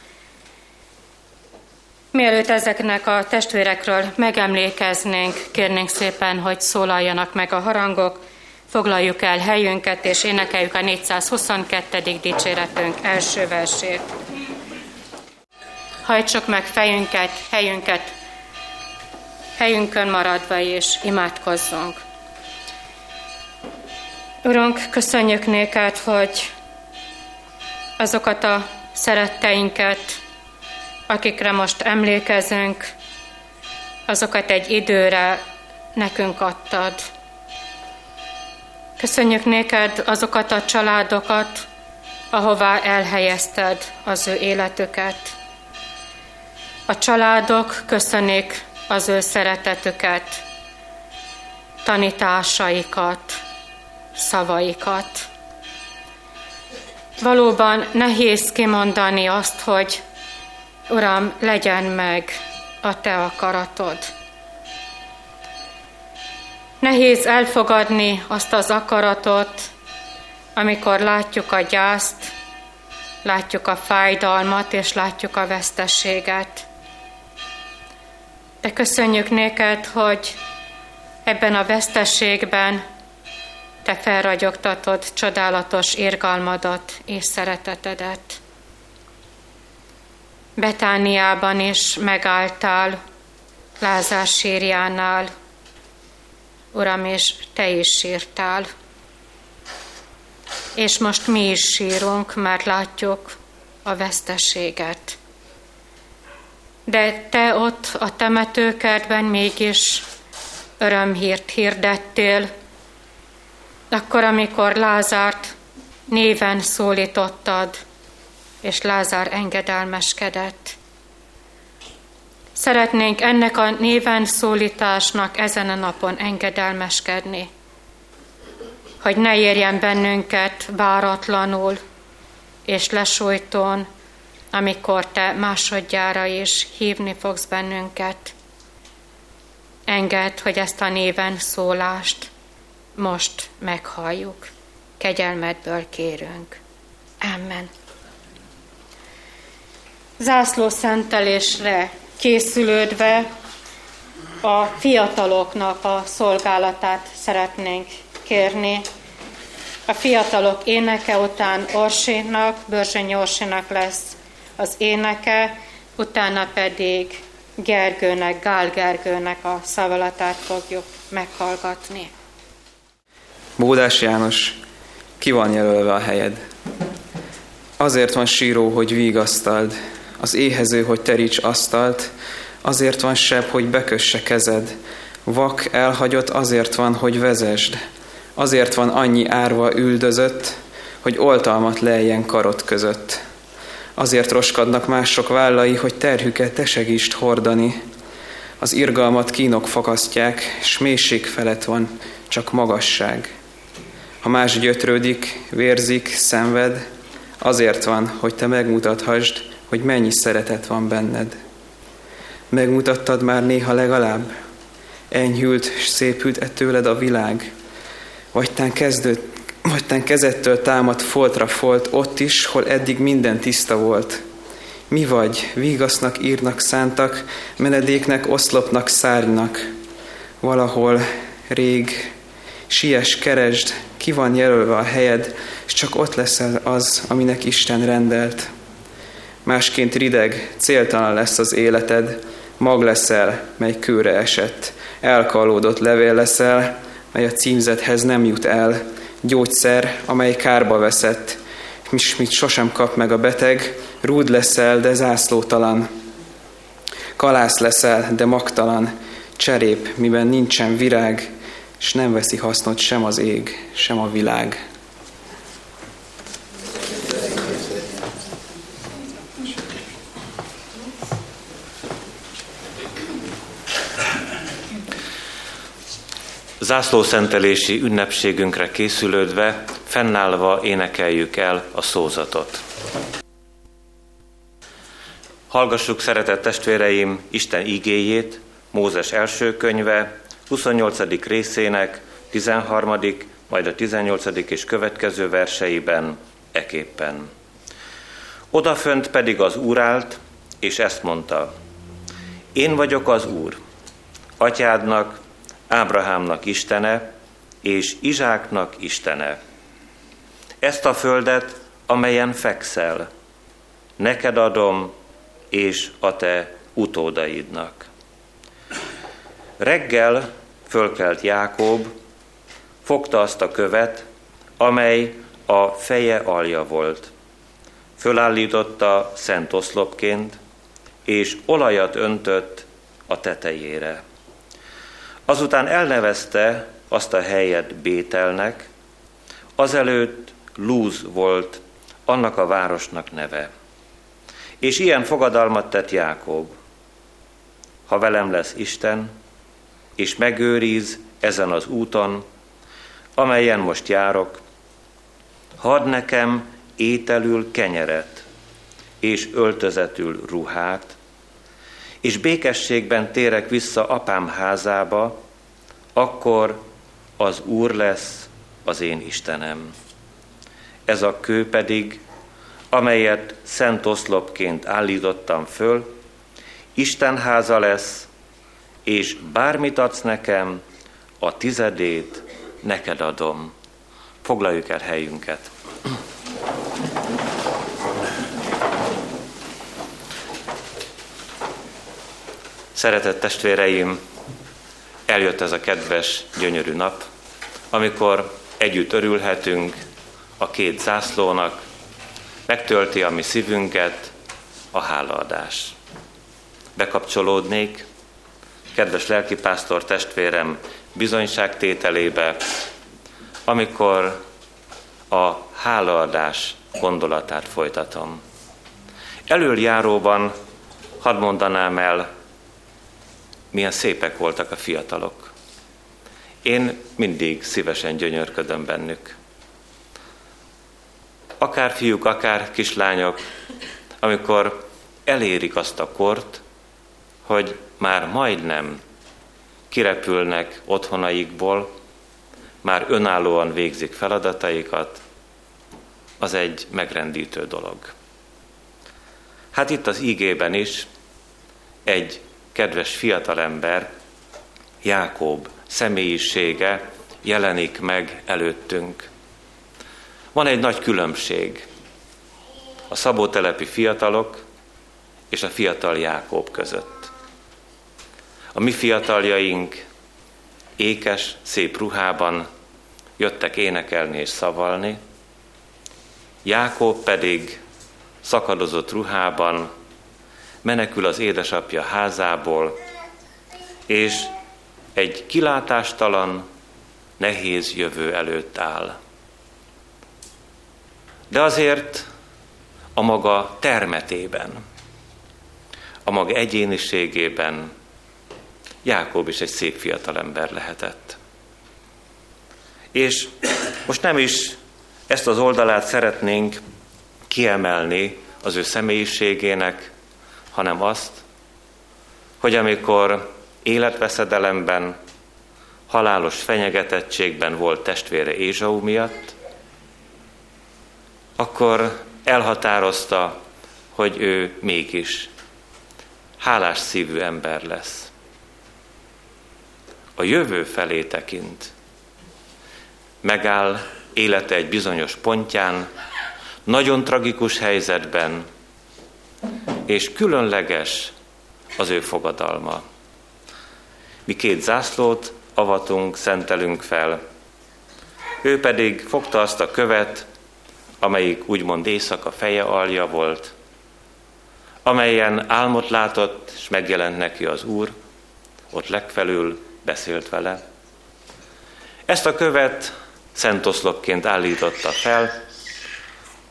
Mielőtt ezeknek a testvérekről megemlékeznénk, kérnénk szépen, hogy szólaljanak meg a harangok, foglaljuk el helyünket, és énekeljük a 422. dicséretünk első versét. Hajtsuk meg fejünket, helyünket, helyünkön maradva, és imádkozzunk. Urunk, köszönjük néked, hogy azokat a szeretteinket, akikre most emlékezünk, azokat egy időre nekünk adtad. Köszönjük néked azokat a családokat, ahová elhelyezted az ő életüket. A családok köszönik az ő szeretetüket, tanításaikat, szavaikat. Valóban nehéz kimondani azt, hogy Uram, legyen meg a Te akaratod. Nehéz elfogadni azt az akaratot, amikor látjuk a gyászt, látjuk a fájdalmat és látjuk a veszteséget. De köszönjük néked, hogy ebben a veszteségben te felragyogtatod csodálatos érgalmadat és szeretetedet. Betániában is megálltál, Lázár sírjánál. Uram, és Te is sírtál. És most mi is sírunk, mert látjuk a veszteséget. De Te ott a temetőkertben mégis örömhírt hirdettél, akkor, amikor Lázárt néven szólítottad, és Lázár engedelmeskedett. Szeretnénk ennek a néven szólításnak ezen a napon engedelmeskedni, hogy ne érjen bennünket váratlanul és lesújtón, amikor Te másodjára is hívni fogsz bennünket. Engedd, hogy ezt a néven szólást most meghalljuk. Kegyelmedből kérünk. Amen zászló szentelésre készülődve a fiataloknak a szolgálatát szeretnénk kérni. A fiatalok éneke után Orsinak, Börzsönyi Orsinak lesz az éneke, utána pedig Gergőnek, Gál Gergőnek a szavalatát fogjuk meghallgatni. Bódás János, ki van jelölve a helyed? Azért van síró, hogy vigasztald, az éhező, hogy teríts asztalt, azért van sebb, hogy bekösse kezed, vak elhagyott azért van, hogy vezesd, azért van annyi árva üldözött, hogy oltalmat lejjen karot között. Azért roskadnak mások vállai, hogy terhüket te segítsd hordani. Az irgalmat kínok fakasztják, s mélység felett van csak magasság. Ha más gyötrődik, vérzik, szenved, azért van, hogy te megmutathasd, hogy mennyi szeretet van benned. Megmutattad már néha legalább? Enyhült, s szépült e tőled a világ? Vagy tán kezdőd, vagy tán kezettől támad foltra folt, ott is, hol eddig minden tiszta volt. Mi vagy, vigasznak, írnak, szántak, menedéknek, oszlopnak, szárnynak. Valahol rég, siess, keresd, ki van jelölve a helyed, és csak ott leszel az, aminek Isten rendelt. Másként rideg, céltalan lesz az életed, mag leszel, mely kőre esett, elkalódott levél leszel, mely a címzethez nem jut el, gyógyszer, amely kárba veszett, és mit sosem kap meg a beteg, rúd leszel, de zászlótalan. Kalász leszel, de magtalan, cserép, miben nincsen virág, és nem veszi hasznot sem az ég, sem a világ. Zászlószentelési ünnepségünkre készülődve, fennállva énekeljük el a szózatot. Hallgassuk, szeretett testvéreim, Isten igéjét, Mózes első könyve, 28. részének 13., majd a 18. és következő verseiben eképpen. Odafönt pedig az Úr állt, és ezt mondta, én vagyok az Úr, atyádnak, Ábrahámnak Istene, és Izsáknak Istene. Ezt a földet, amelyen fekszel, neked adom, és a te utódaidnak. Reggel fölkelt Jákob, fogta azt a követ, amely a feje alja volt. Fölállította szent oszlopként, és olajat öntött a tetejére. Azután elnevezte azt a helyet Bételnek, azelőtt Lúz volt annak a városnak neve. És ilyen fogadalmat tett Jákob. Ha velem lesz Isten, és megőriz ezen az úton, amelyen most járok, hadd nekem ételül kenyeret, és öltözetül ruhát, és békességben térek vissza apám házába, akkor az Úr lesz az én Istenem. Ez a kő pedig, amelyet szent oszlopként állítottam föl, Isten háza lesz, és bármit adsz nekem, a tizedét neked adom. Foglaljuk el helyünket. Szeretett testvéreim, eljött ez a kedves, gyönyörű nap, amikor együtt örülhetünk a két zászlónak, megtölti a mi szívünket a hálaadás. Bekapcsolódnék, kedves lelkipásztor testvérem bizonyságtételébe, amikor a hálaadás gondolatát folytatom. Előjáróban hadd mondanám el milyen szépek voltak a fiatalok. Én mindig szívesen gyönyörködöm bennük. Akár fiúk, akár kislányok, amikor elérik azt a kort, hogy már majdnem kirepülnek otthonaikból, már önállóan végzik feladataikat, az egy megrendítő dolog. Hát itt az ígében is egy kedves fiatalember Jákob személyisége jelenik meg előttünk. Van egy nagy különbség a szabótelepi fiatalok és a fiatal Jákob között. A mi fiataljaink ékes, szép ruhában jöttek énekelni és szavalni, Jákob pedig szakadozott ruhában menekül az édesapja házából, és egy kilátástalan, nehéz jövő előtt áll. De azért a maga termetében, a maga egyéniségében Jákob is egy szép fiatalember lehetett. És most nem is ezt az oldalát szeretnénk kiemelni az ő személyiségének, hanem azt, hogy amikor életveszedelemben, halálos fenyegetettségben volt testvére Ézsau miatt, akkor elhatározta, hogy ő mégis hálás szívű ember lesz. A jövő felé tekint. Megáll élete egy bizonyos pontján, nagyon tragikus helyzetben, és különleges az ő fogadalma. Mi két zászlót avatunk, szentelünk fel. Ő pedig fogta azt a követ, amelyik úgymond éjszaka feje alja volt, amelyen álmot látott, és megjelent neki az Úr, ott legfelül beszélt vele. Ezt a követ szent oszlopként állította fel,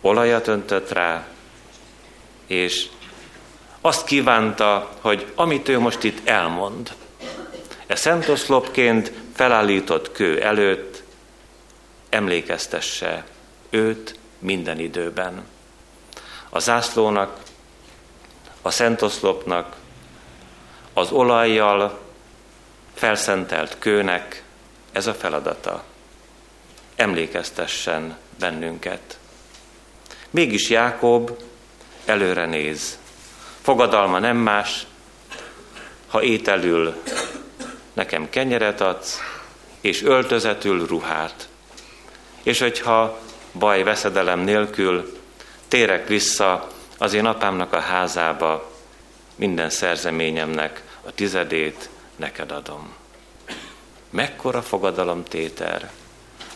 olajat öntött rá, és azt kívánta, hogy amit ő most itt elmond, e szent oszlopként felállított kő előtt emlékeztesse őt minden időben. A zászlónak, a szent oszlopnak, az olajjal felszentelt kőnek ez a feladata. Emlékeztessen bennünket. Mégis Jákob előre néz. Fogadalma nem más, ha ételül nekem kenyeret adsz, és öltözetül ruhát. És hogyha baj, veszedelem nélkül térek vissza az én apámnak a házába, minden szerzeményemnek a tizedét neked adom. Mekkora fogadalom téter,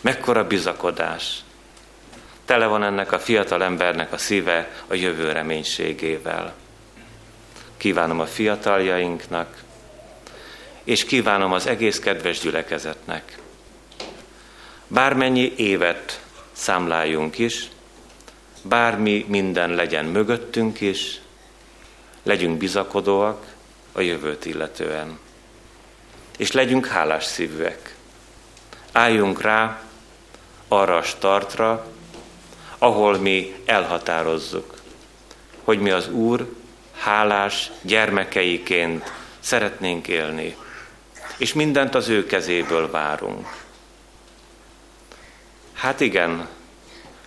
mekkora bizakodás. Tele van ennek a fiatal embernek a szíve a jövő reménységével. Kívánom a fiataljainknak, és kívánom az egész kedves gyülekezetnek. Bármennyi évet számláljunk is, bármi minden legyen mögöttünk is, legyünk bizakodóak a jövőt illetően. És legyünk hálás szívűek. Álljunk rá arra a startra, ahol mi elhatározzuk, hogy mi az Úr hálás gyermekeiként szeretnénk élni, és mindent az ő kezéből várunk. Hát igen,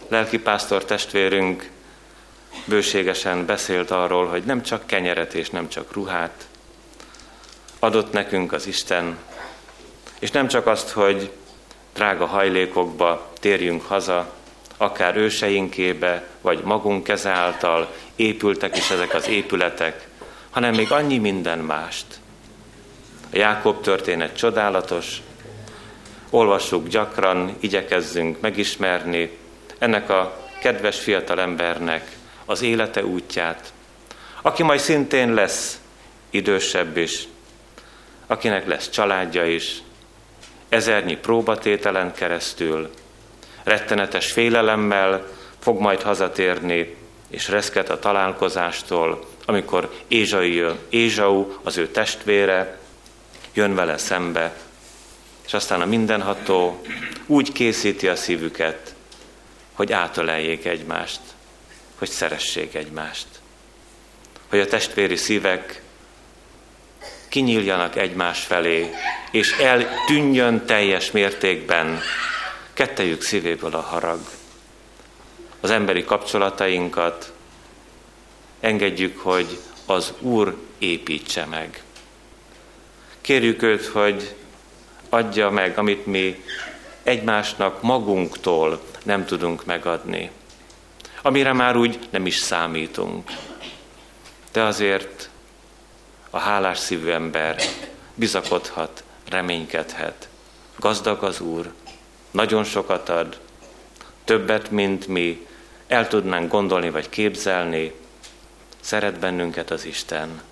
lelkipásztor testvérünk bőségesen beszélt arról, hogy nem csak kenyeret és nem csak ruhát adott nekünk az Isten, és nem csak azt, hogy drága hajlékokba térjünk haza, akár őseinkébe, vagy magunk keze által épültek is ezek az épületek, hanem még annyi minden mást. A Jákob történet csodálatos, olvassuk gyakran, igyekezzünk megismerni ennek a kedves fiatal embernek az élete útját, aki majd szintén lesz idősebb is, akinek lesz családja is, ezernyi próbatételen keresztül, rettenetes félelemmel fog majd hazatérni, és reszket a találkozástól, amikor Ézsau, jön, Ézsau, az ő testvére, jön vele szembe, és aztán a mindenható úgy készíti a szívüket, hogy átöleljék egymást, hogy szeressék egymást. Hogy a testvéri szívek kinyíljanak egymás felé, és eltűnjön teljes mértékben kettejük szívéből a harag. Az emberi kapcsolatainkat engedjük, hogy az Úr építse meg. Kérjük őt, hogy adja meg, amit mi egymásnak magunktól nem tudunk megadni. Amire már úgy nem is számítunk. De azért a hálás szívű ember bizakodhat, reménykedhet. Gazdag az Úr, nagyon sokat ad, többet, mint mi el tudnánk gondolni vagy képzelni, szeret bennünket az Isten,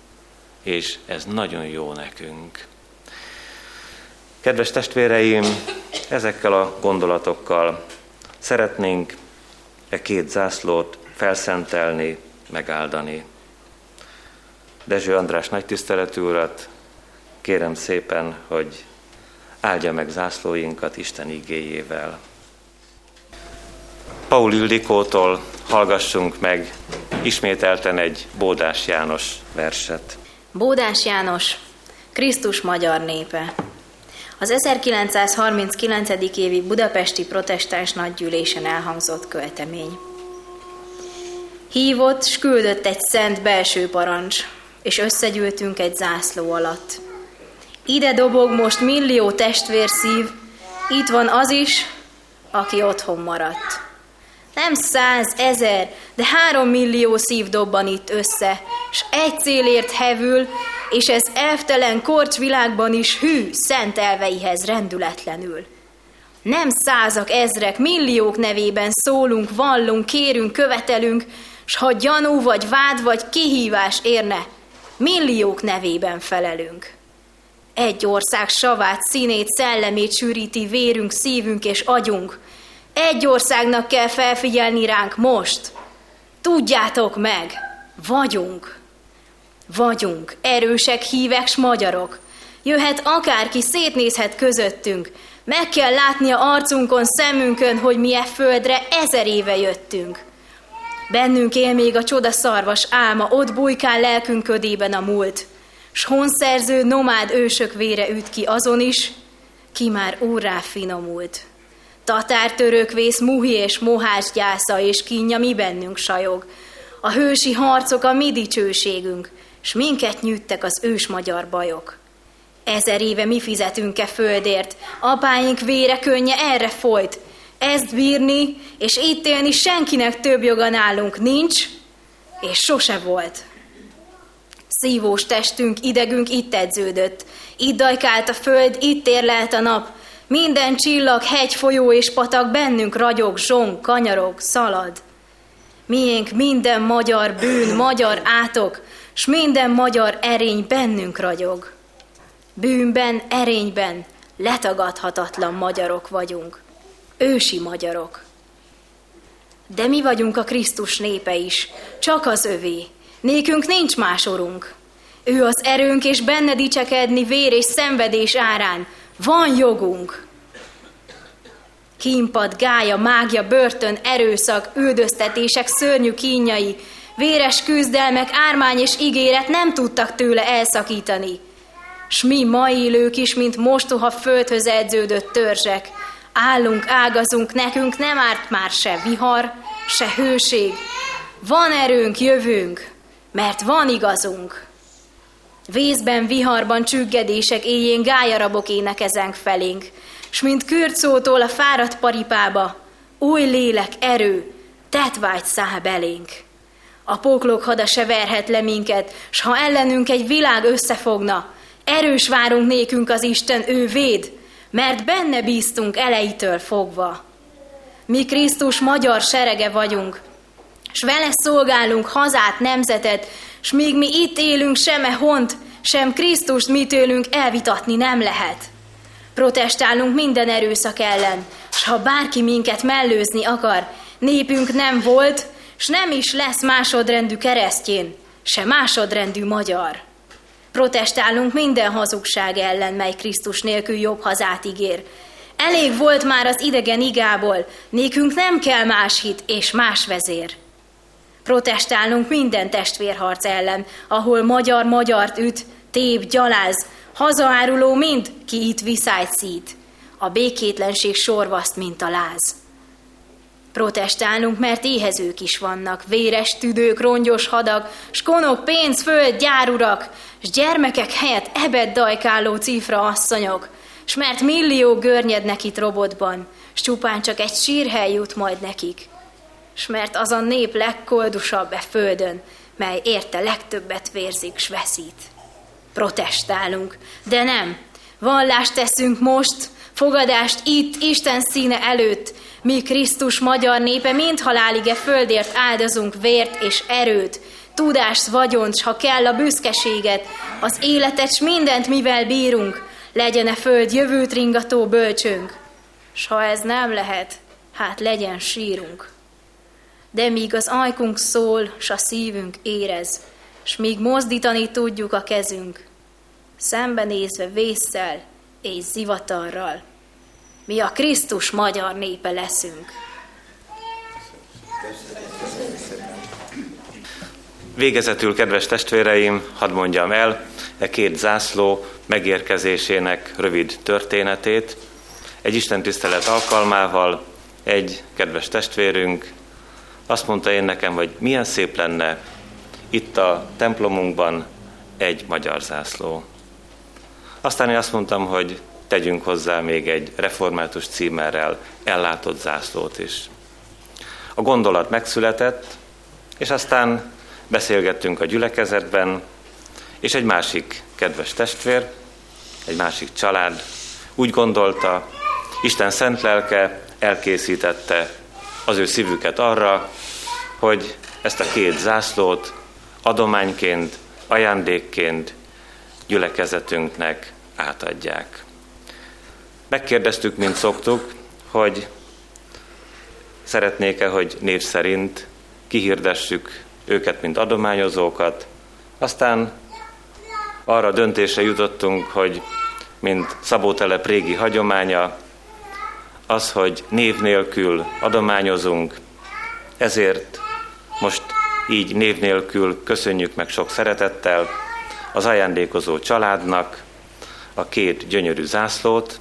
és ez nagyon jó nekünk. Kedves testvéreim, ezekkel a gondolatokkal szeretnénk e két zászlót felszentelni, megáldani. Dezső András nagy tiszteletű urat, kérem szépen, hogy áldja meg zászlóinkat Isten igéjével. Paul Ildikótól hallgassunk meg ismételten egy Bódás János verset. Bódás János, Krisztus magyar népe. Az 1939. évi budapesti protestáns nagygyűlésen elhangzott költemény. Hívott, s küldött egy szent belső parancs, és összegyűltünk egy zászló alatt. Ide dobog most millió testvérszív, itt van az is, aki otthon maradt. Nem száz, ezer, de három millió szív dobban itt össze, s egy célért hevül, és ez elvtelen korcs világban is hű, szent elveihez rendületlenül. Nem százak, ezrek, milliók nevében szólunk, vallunk, kérünk, követelünk, s ha gyanú vagy vád vagy kihívás érne, milliók nevében felelünk. Egy ország savát, színét, szellemét sűríti vérünk, szívünk és agyunk. Egy országnak kell felfigyelni ránk most. Tudjátok meg, vagyunk. Vagyunk, erősek, hívek s magyarok. Jöhet akárki, szétnézhet közöttünk. Meg kell látni a arcunkon, szemünkön, hogy mi e földre ezer éve jöttünk. Bennünk él még a csoda szarvas álma, ott bujkál lelkünk ködében a múlt. S honszerző nomád ősök vére üt ki azon is, ki már úrrá finomult. Tatár vész, muhi és mohás gyásza és kínja mi bennünk sajog. A hősi harcok a mi dicsőségünk, s minket nyűttek az ős magyar bajok. Ezer éve mi fizetünk-e földért, apáink vére könnye erre folyt, ezt bírni, és itt senkinek több joga nálunk nincs, és sose volt. Szívós testünk, idegünk itt edződött, itt dajkált a föld, itt érlelt a nap, minden csillag, hegy, folyó és patak bennünk ragyog, zsong, kanyarog, szalad. Miénk minden magyar bűn, magyar átok, s minden magyar erény bennünk ragyog. Bűnben, erényben letagadhatatlan magyarok vagyunk ősi magyarok. De mi vagyunk a Krisztus népe is, csak az övé. Nékünk nincs más orunk. Ő az erőnk, és benne dicsekedni vér és szenvedés árán. Van jogunk. Kínpad, gája, mágia, börtön, erőszak, üldöztetések, szörnyű kínjai, véres küzdelmek, ármány és ígéret nem tudtak tőle elszakítani. S mi mai élők is, mint mostoha földhöz edződött törzsek, Állunk, ágazunk, nekünk nem árt már se vihar, se hőség. Van erőnk, jövünk, mert van igazunk. Vészben, viharban, csüggedések éjjén gályarabok énekezünk felénk, s mint kürcótól a fáradt paripába, új lélek, erő, tetvágy száll belénk. A póklok hada se verhet le minket, s ha ellenünk egy világ összefogna, erős várunk nékünk az Isten, ő véd, mert benne bíztunk elejétől fogva. Mi Krisztus magyar serege vagyunk, s vele szolgálunk hazát, nemzetet, s míg mi itt élünk, sem e hont, sem Krisztust mi tőlünk elvitatni nem lehet. Protestálunk minden erőszak ellen, s ha bárki minket mellőzni akar, népünk nem volt, s nem is lesz másodrendű keresztjén, se másodrendű magyar. Protestálunk minden hazugság ellen, mely Krisztus nélkül jobb hazát ígér. Elég volt már az idegen igából, nékünk nem kell más hit és más vezér. Protestálunk minden testvérharc ellen, ahol magyar magyart üt, tép, gyaláz, hazaáruló mind, ki itt viszályt szít. A békétlenség sorvaszt, mint a láz. Protestálunk, mert éhezők is vannak, véres tüdők, rongyos hadak, skonok, pénz, föld, gyárurak, s gyermekek helyett ebed dajkáló cifra asszonyok, s mert millió görnyednek itt robotban, s csupán csak egy sírhely jut majd nekik. S mert az a nép legkoldusabb e földön, mely érte legtöbbet vérzik s veszít. Protestálunk, de nem. Vallást teszünk most, fogadást itt, Isten színe előtt, mi Krisztus magyar népe mind halálig e földért áldozunk vért és erőt, tudást, vagyont, ha kell a büszkeséget, az életet s mindent, mivel bírunk, legyen e föld jövőt ringató bölcsünk. S ha ez nem lehet, hát legyen sírunk. De míg az ajkunk szól, s a szívünk érez, s míg mozdítani tudjuk a kezünk, szembenézve vésszel és zivatarral, mi a Krisztus magyar népe leszünk. Végezetül, kedves testvéreim, hadd mondjam el e két zászló megérkezésének rövid történetét. Egy Isten tisztelet alkalmával egy kedves testvérünk azt mondta én nekem, hogy milyen szép lenne itt a templomunkban egy magyar zászló. Aztán én azt mondtam, hogy tegyünk hozzá még egy református címerrel ellátott zászlót is. A gondolat megszületett, és aztán beszélgettünk a gyülekezetben, és egy másik kedves testvér, egy másik család úgy gondolta, Isten szent lelke elkészítette az ő szívüket arra, hogy ezt a két zászlót adományként, ajándékként gyülekezetünknek átadják. Megkérdeztük, mint szoktuk, hogy szeretnék-e, hogy név szerint kihirdessük őket, mint adományozókat. Aztán arra döntésre jutottunk, hogy mint Szabótelep régi hagyománya, az, hogy név nélkül adományozunk, ezért most így név nélkül köszönjük meg sok szeretettel az ajándékozó családnak a két gyönyörű zászlót,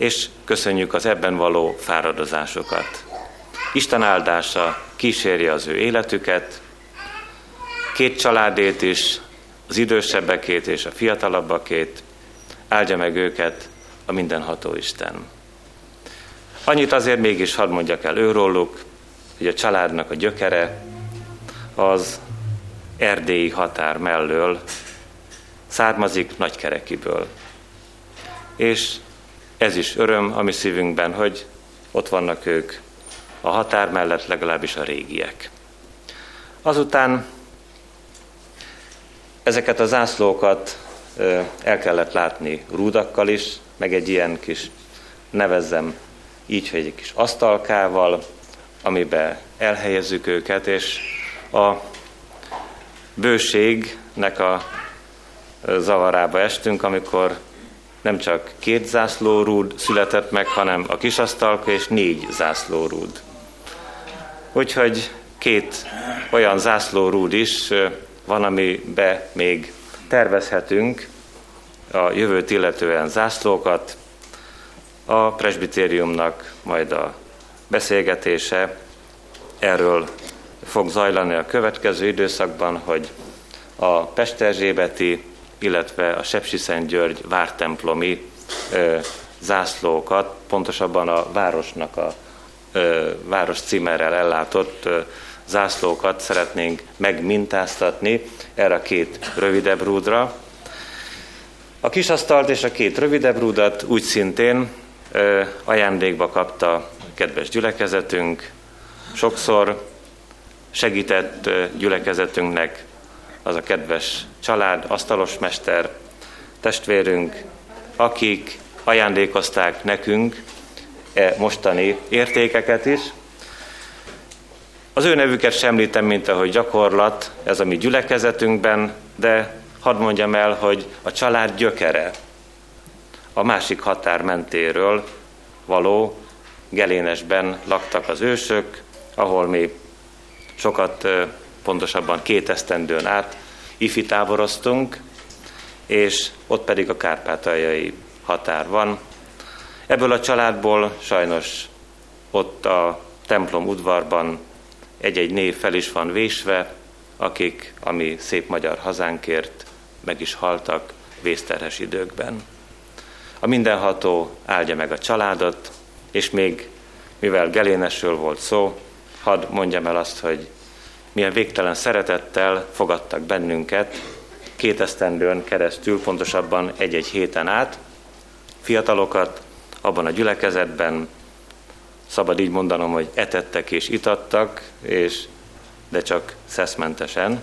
és köszönjük az ebben való fáradozásokat. Isten áldása kísérje az ő életüket, két családét is, az idősebbekét és a fiatalabbakét, áldja meg őket a mindenható Isten. Annyit azért mégis hadd mondjak el őróluk, hogy a családnak a gyökere az erdélyi határ mellől származik Nagykerekiből. És ez is öröm a mi szívünkben, hogy ott vannak ők a határ mellett, legalábbis a régiek. Azután ezeket a zászlókat el kellett látni rúdakkal is, meg egy ilyen kis, nevezzem így, hogy egy kis asztalkával, amiben elhelyezzük őket, és a bőségnek a zavarába estünk, amikor nem csak két zászlórúd született meg, hanem a kisasztalka és négy zászlórúd. Úgyhogy két olyan zászlórúd is van, amibe még tervezhetünk a jövőt illetően zászlókat. A presbitériumnak majd a beszélgetése erről fog zajlani a következő időszakban, hogy a Pesterzsébeti, illetve a Sepsi György vártemplomi ö, zászlókat, pontosabban a városnak a ö, város címerrel ellátott ö, zászlókat szeretnénk megmintáztatni erre a két rövidebb rúdra. A kisasztalt és a két rövidebb rúdat úgy szintén ö, ajándékba kapta kedves gyülekezetünk. Sokszor segített gyülekezetünknek az a kedves család, asztalos mester, testvérünk, akik ajándékozták nekünk e mostani értékeket is, az ő nevüket sem említem, mint ahogy gyakorlat, ez a mi gyülekezetünkben, de hadd mondjam el, hogy a család gyökere a másik határ mentéről való Gelénesben laktak az ősök, ahol mi sokat, pontosabban két esztendőn át ifi táboroztunk, és ott pedig a kárpátaljai határ van. Ebből a családból sajnos ott a templom udvarban egy-egy név fel is van vésve, akik, ami szép magyar hazánkért, meg is haltak vészterhes időkben. A mindenható áldja meg a családot, és még, mivel Gelénesről volt szó, hadd mondjam el azt, hogy milyen végtelen szeretettel fogadtak bennünket két esztendőn keresztül, pontosabban egy-egy héten át, fiatalokat abban a gyülekezetben, szabad így mondanom, hogy etettek és itattak, és, de csak szeszmentesen,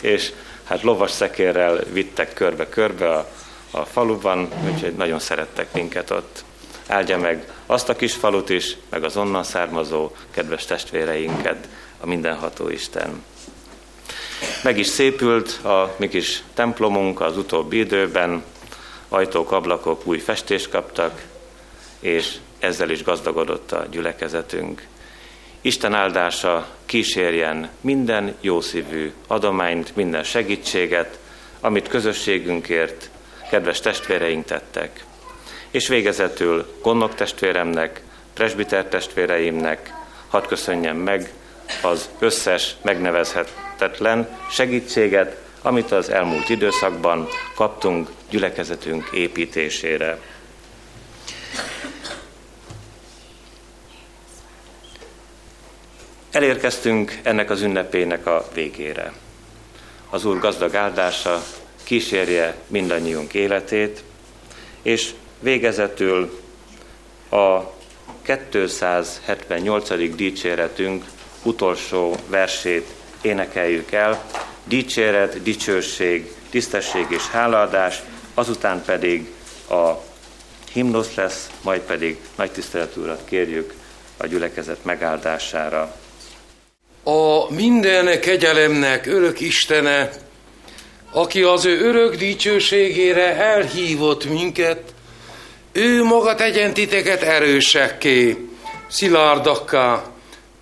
és hát lovas szekérrel vittek körbe-körbe a, a faluban, úgyhogy nagyon szerettek minket ott. Áldja meg azt a kis falut is, meg az onnan származó kedves testvéreinket, a mindenható Isten. Meg is szépült a mi kis templomunk az utóbbi időben, ajtók, ablakok új festést kaptak, és ezzel is gazdagodott a gyülekezetünk. Isten áldása kísérjen minden jószívű adományt, minden segítséget, amit közösségünkért kedves testvéreink tettek. És végezetül gondok testvéremnek, presbiter testvéreimnek hadd köszönjem meg az összes megnevezhetetlen segítséget, amit az elmúlt időszakban kaptunk gyülekezetünk építésére. Elérkeztünk ennek az ünnepének a végére. Az Úr gazdag áldása kísérje mindannyiunk életét, és végezetül a 278. dicséretünk utolsó versét énekeljük el. Dicséret, dicsőség, tisztesség és hálaadás, azután pedig a himnusz lesz, majd pedig nagy tiszteletúrat kérjük a gyülekezet megáldására. A minden kegyelemnek örök Istene, aki az ő örök dicsőségére elhívott minket, ő maga tegyen titeket erősekké, szilárdakká,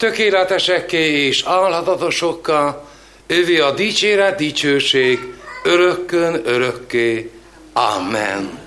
tökéletesekké és állhatatosokká, ővé a dicséret, dicsőség, örökkön, örökké. Amen.